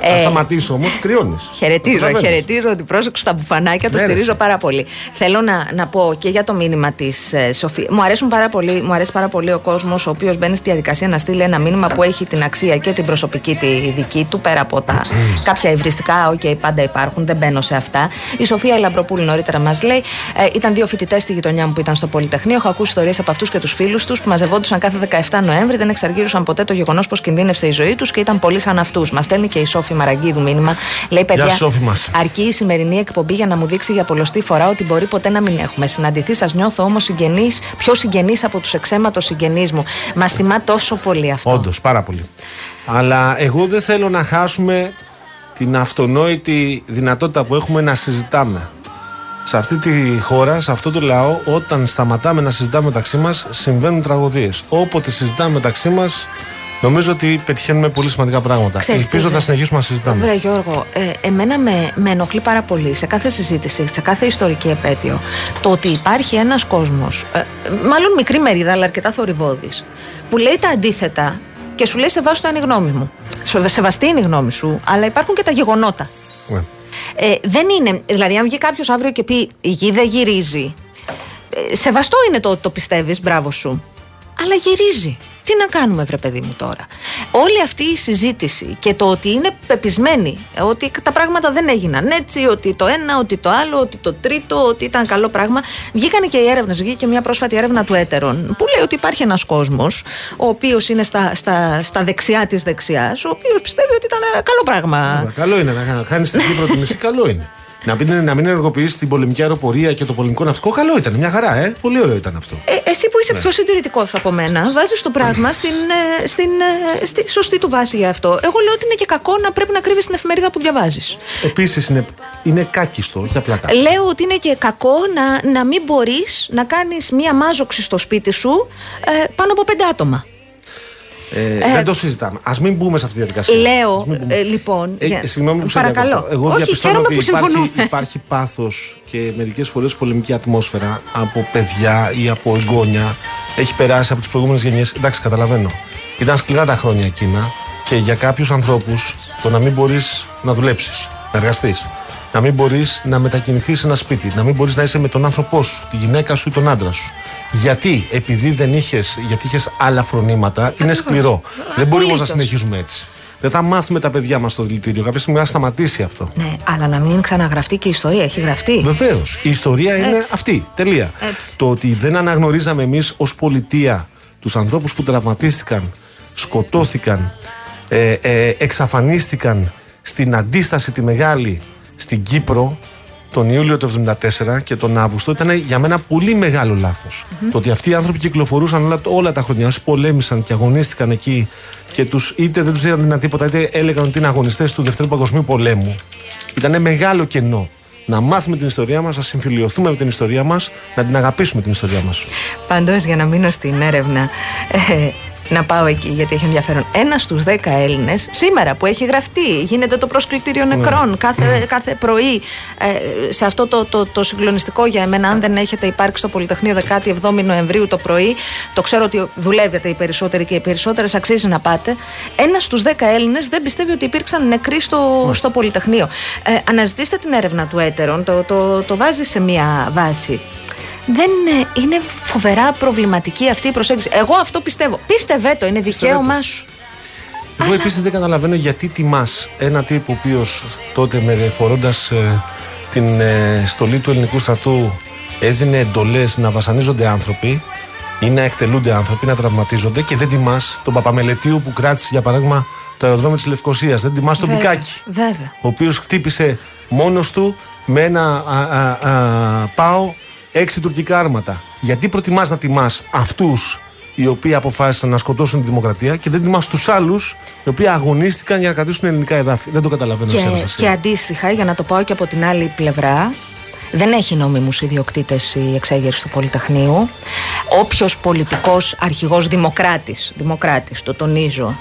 Ε, Θα σταματήσω όμως, κρυώνεις. Χαιρετίζω, χαιρετίζω την πρόσεξε στα μπουφανάκια, το Ναι, ρε, στηρίζω εσύ. πάρα πολύ. Θέλω να, να πω και για το μήνυμα της ε, Σοφία. Μου, αρέσουν πάρα πολύ, μου αρέσει πάρα πολύ ο κόσμος ο οποίος μπαίνει στη διαδικασία να στείλει ένα μήνυμα που έχει την αξία και την προσωπική τη δική του, πέρα από τα κάποια ευριστικά, οκ, πάντα υπάρχουν, δεν μπαίνω σε αυτά. Η Σοφία Λαμπροπούλη νωρίτερα μας λέει: ε, Ήταν δύο φοιτητές στη γειτονιά μου που ήταν στο Πολυτεχνείο. Έχω ακούσει ιστορίες από αυτούς και τους φίλους τους που μαζευόντουσαν κάθε 17 Νοέμβρη, δεν εξαργύρωσαν ποτέ το γεγονός πως κινδύνευσε η ζωή τους και ήταν πολλοί σαν αυτούς. Μας στέλνει και η Σόφη Μαραγκίδου μήνυμα. Λέει: Παιδιά, Σόφη μας. αρκεί η σημερινή εκπομπή για να μου δείξει για πολλοστή φορά ότι μπορεί ποτέ να μην έχουμε συναντηθεί. Σας νιώθω όμως συγγενή, πιο συγγενή από τους εξ αίματος συγγενείς μου. Μας τιμά τόσο πολύ αυτό. Όντως, πάρα πολύ. Αλλά εγώ δεν θέλω να χάσουμε την αυτονόητη δυνατότητα που έχουμε να συζητάμε. Σε αυτή τη χώρα, σε αυτό το λαό, όταν σταματάμε να συζητάμε μεταξύ μας, συμβαίνουν τραγωδίες. Όποτε συζητάμε μεταξύ μας, νομίζω ότι πετυχαίνουμε πολύ σημαντικά πράγματα. Ξέρεις τι, Ελπίζω βρε. θα συνεχίσουμε να συζητάμε. Βρε Γιώργο, ε, εμένα με, με ενοχλεί πάρα πολύ σε κάθε συζήτηση, σε κάθε ιστορική επέτειο, το ότι υπάρχει ένας κόσμος, ε, μάλλον μικρή μερίδα, αλλά αρκετά θορυβόδης, που λέει τα αντίθετα και σου λέει σεβάσου είναι η γνώμη μου. Σο- Σεβαστή είναι η γνώμη σου, αλλά υπάρχουν και τα γεγονότα. Ναι. Ε, δεν είναι, δηλαδή αν βγει κάποιος αύριο και πει η γη δεν γυρίζει, ε, σεβαστό είναι το ότι το πιστεύεις, μπράβο σου, αλλά γυρίζει. Τι να κάνουμε, βρε παιδί μου τώρα; Όλη αυτή η συζήτηση και το ότι είναι πεπισμένοι ότι τα πράγματα δεν έγιναν έτσι, ότι το ένα, ότι το άλλο, ότι το τρίτο, ότι ήταν καλό πράγμα. Βγήκανε και οι έρευνες. Βγήκε μια πρόσφατη έρευνα του Έτερον που λέει ότι υπάρχει ένας κόσμος, ο οποίος είναι στα, στα, στα δεξιά της δεξιάς, ο οποίος πιστεύει ότι ήταν ε, καλό πράγμα. Καλό είναι να χάνεις την Κύπρο τη μισή, καλό είναι. Να μην, να μην ενεργοποιήσει την πολεμική αεροπορία και το πολεμικό ναυτικό, καλό ήταν. Μια χαρά, ε. Πολύ ωραίο ήταν αυτό. Ε, εσύ που είσαι Ναι. πιο συντηρητικός από μένα, βάζεις το πράγμα στην, ε, στην, ε, στη σωστή του βάση για αυτό. Εγώ λέω ότι είναι και κακό να πρέπει να κρύβεις την εφημερίδα που διαβάζεις. Επίσης είναι, είναι κάκιστο, όχι απλά κάκιστο. Λέω ότι είναι και κακό να, να μην μπορείς να κάνεις μία μάζοξη στο σπίτι σου ε, πάνω από πέντε άτομα. Ε, δεν το συζητάμε. Α μην μπούμε σε αυτή τη διαδικασία. Λέω, Ας μην μπούμε. ε, λοιπόν. Ε, για- συγγνώμη που σε παρακαλώ. διακόπτω. Εγώ Όχι, διαπιστώνω χαίρομαι ότι που υπάρχει, συμφωνούμε. υπάρχει πάθος και μερικές φορές πολεμική ατμόσφαιρα από παιδιά ή από εγγόνια. Έχει περάσει από τις προηγούμενες γενιές. Εντάξει, καταλαβαίνω. Ήταν σκληρά τα χρόνια εκείνα και για κάποιους ανθρώπους το να μην μπορείς να δουλέψεις, να εργαστείς, να μην μπορείς να μετακινηθείς σε ένα σπίτι, να μην μπορείς να είσαι με τον άνθρωπό σου, τη γυναίκα σου ή τον άντρα σου. Γιατί, επειδή δεν είχες, γιατί είχες άλλα φρονήματα, είναι σκληρό. Δεν μπορεί όμω να Απολύτως. συνεχίζουμε έτσι. Δεν θα μάθουμε τα παιδιά μας στο δηλητήριο. Κάποια στιγμή θα σταματήσει αυτό. Ναι, αλλά να μην ξαναγραφτεί και η ιστορία. Έχει γραφτεί. Βεβαίως. Η ιστορία είναι Έτσι. αυτή. Τελεία. Έτσι. Το ότι δεν αναγνωρίζαμε εμείς ως πολιτεία τους ανθρώπους που τραυματίστηκαν, σκοτώθηκαν, ε, ε, εξαφανίστηκαν στην αντίσταση τη μεγάλη στην Κύπρο τον Ιούλιο του 1974 και τον Αύγουστο ήταν για μένα πολύ μεγάλο λάθος. Το ότι αυτοί οι άνθρωποι κυκλοφορούσαν όλα, όλα τα χρόνια, όσοι πολέμησαν και αγωνίστηκαν εκεί και τους, είτε δεν τους δίνανε τίποτα, είτε έλεγαν ότι είναι αγωνιστές του Δευτέρου Παγκοσμίου Πολέμου. Ήταν μεγάλο κενό. Να μάθουμε την ιστορία μας, να συμφιλειωθούμε με την ιστορία μας, να την αγαπήσουμε την ιστορία μας. Πάντω, για να μείνω στην έρευνα, ε, να πάω εκεί γιατί έχει ενδιαφέρον. Ένας στους δέκα Έλληνες, σήμερα που έχει γραφτεί, γίνεται το προσκλητήριο νεκρών κάθε, κάθε πρωί ε, σε αυτό το, το, το συγκλονιστικό για εμένα. Αν δεν έχετε υπάρξει στο Πολυτεχνείο 17 Νοεμβρίου το πρωί, το ξέρω ότι δουλεύετε οι περισσότεροι και οι περισσότερες αξίζει να πάτε. Ένας στους δέκα Έλληνες δεν πιστεύει ότι υπήρξαν νεκροί στο, στο Πολυτεχνείο. Ε, αναζητήστε την έρευνα του Έτερον, το, το, το βάζει σε μία βάση. Δεν ε, είναι φοβερά προβληματική αυτή η προσέγγιση. Εγώ αυτό πιστεύω. Πίστευε το, είναι δικαίωμά σου. Εγώ επίσης δεν καταλαβαίνω γιατί τιμάς ένα τύπο ο οποίος τότε με φορώντας την ε, στολή του ελληνικού στρατού έδινε εντολές να βασανίζονται άνθρωποι ή να εκτελούνται άνθρωποι, να τραυματίζονται και δεν τιμάς τον Παπαμελετίου που κράτησε για παράδειγμα το αεροδρόμιο της Λευκοσίας. Δεν τιμάς τον Βέβαια, Πικάκη, Βέβαια. ο οποίος χτύπησε μόνος του με ένα α, α, α, πάω έξι τουρκικά άρματα. Γιατί προτιμάς να τιμάς αυτούς οι οποίοι αποφάσισαν να σκοτώσουν τη δημοκρατία και δεν τιμάς τους άλλους οι οποίοι αγωνίστηκαν για να κρατήσουν ελληνικά εδάφη. Δεν το καταλαβαίνω σε Και, Αναστασία. και αντίστοιχα, για να το πάω και από την άλλη πλευρά, δεν έχει νόμιμους ιδιοκτήτες η εξέγερση του Πολυτεχνείου. Όποιος πολιτικός αρχηγός δημοκράτης, δημοκράτης, το τονίζω,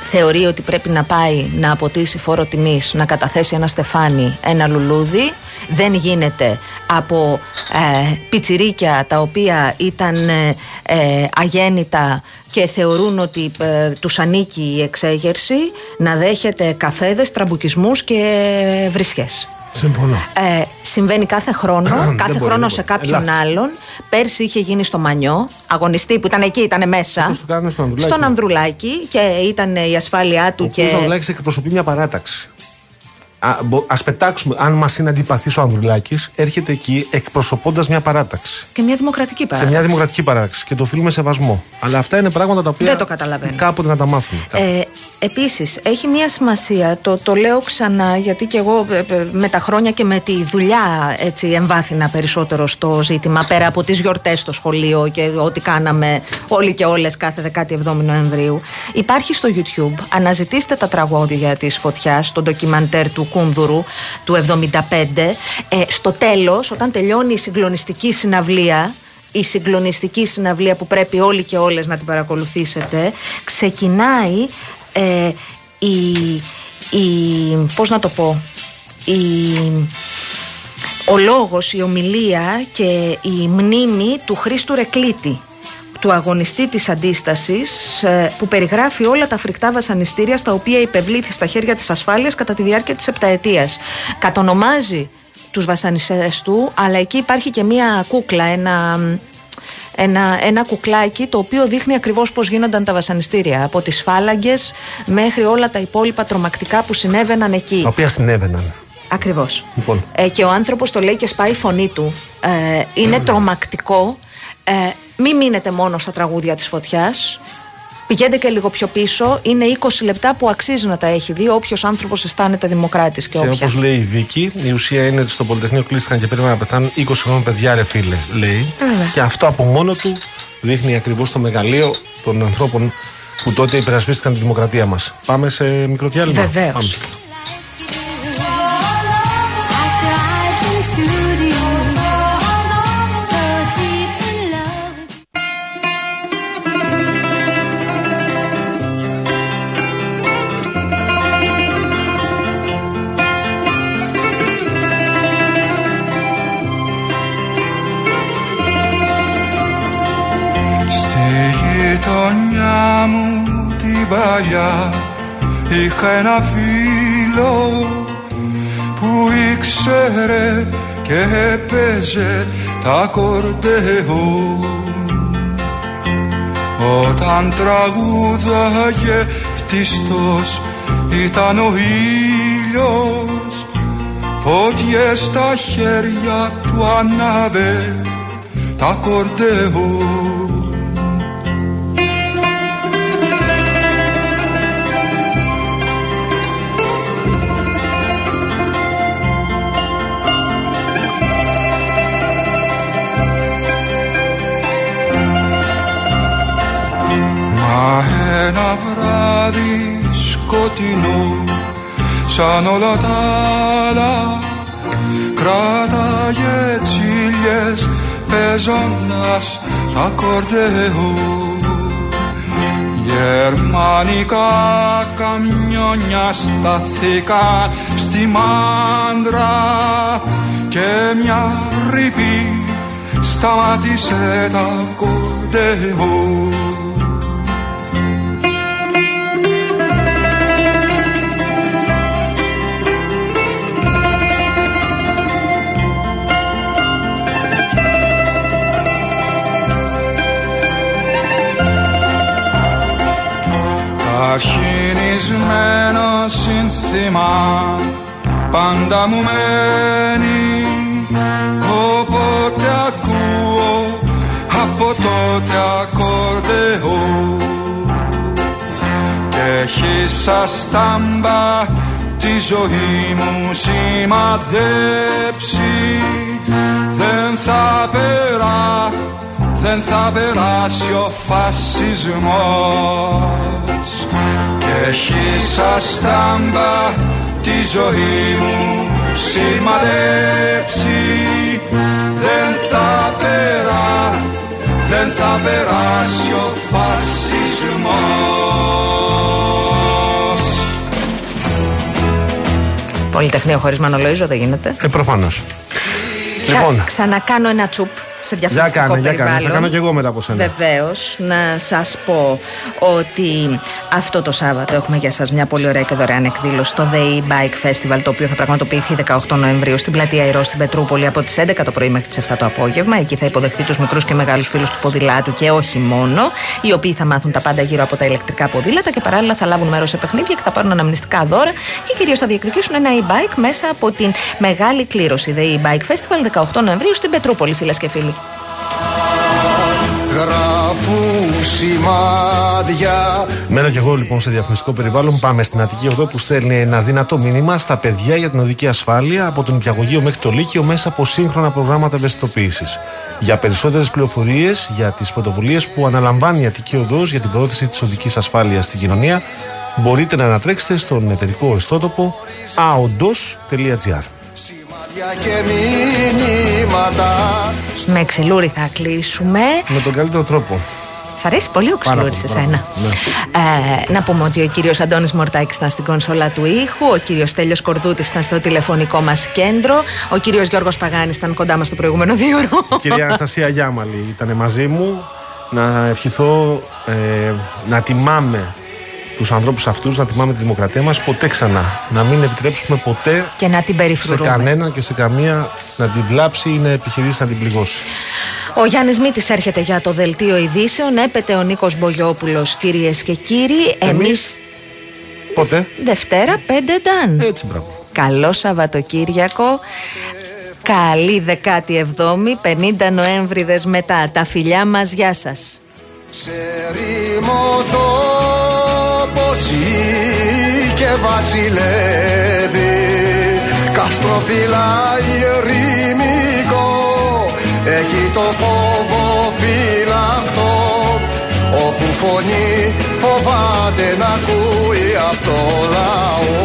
θεωρεί ότι πρέπει να πάει να αποτίσει φόρο τιμής, να καταθέσει ένα στεφάνι, ένα λουλούδι. Δεν γίνεται από ε, πιτσιρίκια τα οποία ήταν ε, ε, αγέννητα και θεωρούν ότι ε, τους ανήκει η εξέγερση να δέχεται καφέδες, τραμπουκισμούς και βρισιές. Συμφωνώ. Ε, συμβαίνει κάθε χρόνο, Δεν κάθε μπορεί, χρόνο δεν σε μπορεί. κάποιον Λάθος. άλλον. Πέρσι είχε γίνει στο Μανιό, αγωνιστή που ήταν εκεί, ήταν μέσα. Πώς το κάνανε στο Ανδρουλάκη. Στον Ανδρουλάκη και ήταν η ασφάλειά του Ο και. κ. Ανδρουλάκης εκπροσωπεί μια παράταξη. Α ας πετάξουμε, αν μας είναι αντιπαθής ο Ανδρουλάκης, έρχεται εκεί εκπροσωπώντας μια παράταξη. και μια δημοκρατική Σε παράδοση. μια δημοκρατική παράταξη. Και το οφείλουμε σεβασμό. Αλλά αυτά είναι πράγματα τα οποία. Δεν το καταλαβαίνω. Κάποτε να τα μάθουμε. Ε, επίσης έχει μία σημασία, το, το λέω ξανά γιατί και εγώ ε, ε, με τα χρόνια και με τη δουλειά έτσι εμβάθυνα περισσότερο στο ζήτημα πέρα από τις γιορτές στο σχολείο και ό,τι κάναμε όλοι και όλες κάθε 17η Νοεμβρίου. Υπάρχει στο YouTube, αναζητήστε τα τραγώδια της φωτιάς, το ντοκιμαντέρ του Κούνδουρου του 75. Ε, στο τέλος, όταν τελειώνει η συγκλονιστική συναυλία, η συγκλονιστική συναυλία που πρέπει όλοι και όλες να την παρακολουθήσετε ξεκινάει ε, η, η πώς να το πω η, ο λόγος, η ομιλία και η μνήμη του Χρήστου Ρεκλίτη του αγωνιστή της αντίστασης ε, που περιγράφει όλα τα φρικτά βασανιστήρια στα οποία υπευλήθη στα χέρια της ασφάλειας κατά τη διάρκεια της επταετίας. Κατονομάζει τους βασανιστές του αλλά εκεί υπάρχει και μία κούκλα, ένα, ένα, ένα κουκλάκι το οποίο δείχνει ακριβώς πώς γίνονταν τα βασανιστήρια από τις φάλαγγες μέχρι όλα τα υπόλοιπα τρομακτικά που συνέβαιναν εκεί. Τα οποία συνέβαιναν. Ακριβώς. Λοιπόν. Ε, και ο άνθρωπος το λέει και σπάει η φωνή του. Ε, είναι τρομακτικό. Ε, μην μείνετε μόνο στα τραγούδια της φωτιάς. Πηγαίνετε και λίγο πιο πίσω. Είναι 20 λεπτά που αξίζει να τα έχει δει όποιος άνθρωπος αισθάνεται δημοκράτης και Και όποια. όπως λέει η Βίκη, η ουσία είναι ότι στο Πολυτεχνείο κλείστηκαν και περίμεναν να πεθάνουν 20 χρόνια παιδιά, ρε φίλε, λέει. Βέβαια. Και αυτό από μόνο του δείχνει ακριβώς το μεγαλείο των ανθρώπων που τότε υπερασπίστηκαν τη δημοκρατία μας. Πάμε σε μικρό διάλειμμα. Βεβαίως. Παλιά. Είχα ένα φίλο που ήξερε και έπαιζε τα κορντεό όταν τραγούδαγε φτιστός ήταν ο ήλιος. Φωτιές στα χέρια του ανάβε τα κορντεό Μα ένα βράδυ σκοτεινό σαν όλα τα άλλα. Κράταγε τσίλιες παίζοντας τα κορδεό Γερμανικά καμιόνια σταθήκαν στη μάντρα και μια ρήπη σταμάτησε τα κορδεό Ταχυνισμένο σύνθημα πάντα μου μένει. Όποτε ακούω από τότε ακορδεό Και έχει σαν στάμπα τη ζωή μου σημαδέψει. Δεν θα περά, δεν θα περάσει ο φασισμός. Και έχει σαν στάμπα τη ζωή μου σημαδέψει. Δεν θα περά, δεν θα περάσει ο φασισμός. Πολυτεχνείο χωρίς Μανολοίζο δεν γίνεται. Ε, προφανώς. Λοιπόν. Θα ξανακάνω ένα τσουπ σε για διαφορετικό κάνε, για κάνε. περιβάλλον. Θα κάνω και εγώ μετά από σένα. Βεβαίως, να σας πω ότι αυτό το Σάββατο έχουμε για σας μια πολύ ωραία και δωρεάν εκδήλωση στο The E-Bike Festival, το οποίο θα πραγματοποιηθεί 18 Νοεμβρίου στην πλατεία Ηρώ στην Πετρούπολη από τις 11 το πρωί μέχρι τις 7 το απόγευμα. Εκεί θα υποδεχθεί τους μικρούς και μεγάλους φίλους του ποδηλάτου και όχι μόνο, οι οποίοι θα μάθουν τα πάντα γύρω από τα ηλεκτρικά ποδήλατα και παράλληλα θα λάβουν μέρος σε παιχνίδια και θα πάρουν αναμνηστικά δώρα και κυρίως θα διεκδικήσουν ένα e-bike μέσα από την μεγάλη κλήρωση The E-Bike Festival 18 Νοεμβρίου στην Πετρούπολη, φίλες και φίλοι. Γράφουν σημάδια Μένω και εγώ λοιπόν σε διαφημιστικό περιβάλλον. Πάμε στην Αττική Οδό που στέλνει ένα δυνατό μήνυμα στα παιδιά για την οδική ασφάλεια από τον Πιαγωγείο μέχρι το Λύκειο μέσα από σύγχρονα προγράμματα ευαισθητοποίησης. Για περισσότερες πληροφορίες για τις πρωτοβουλίες που αναλαμβάνει η Αττική Οδό για την πρόθεση της οδικής ασφάλειας στην κοινωνία, μπορείτε να ανατρέξετε στον εταιρικό ιστότοπο aondos.gr. και μηνύματα Με ξυλούρι θα κλείσουμε. Με τον καλύτερο τρόπο. Σ' αρέσει πολύ ο Πάρα ξυλούρις σε πολύ, σένα. Ε, να πούμε ότι ο κύριος Αντώνης Μορτάκης ήταν στην κονσόλα του ήχου, ο κύριος Τέλειος Κορδούτης ήταν στο τηλεφωνικό μας κέντρο, ο κύριος Γιώργος Παγάνης ήταν κοντά μας το προηγούμενο δύο ώρο. Η κυρία Αναστασία Γιάμαλη ήταν μαζί μου. Να ευχηθώ ε, να τιμάμε τους ανθρώπους αυτούς, να τιμάμε τη δημοκρατία μας ποτέ ξανά. Να μην επιτρέψουμε ποτέ Και να την σε περιφρουρούμε. κανέναν και σε καμία να την βλάψει ή να επιχειρήσει να την πληγώσει. Ο Γιάννης Μήτης έρχεται για το δελτίο ειδήσεων. Έπεται ο Νίκος Μπογιόπουλος, κυρίες και κύριοι. Εμείς Εμείς Ποτέ. Δευτέρα 5 νταν. Έτσι, μπράβο. Καλό Σαββατοκύριακο. Καλή 17η, 50 Νοέμβριδες μετά. Τα φιλιά μας, γεια σας. Και βασιλεύει. Καστροφυλάει ερημικό Έχει το φόβο φυλαχτό Όπου φωνή φοβάται να ακούει από το λαό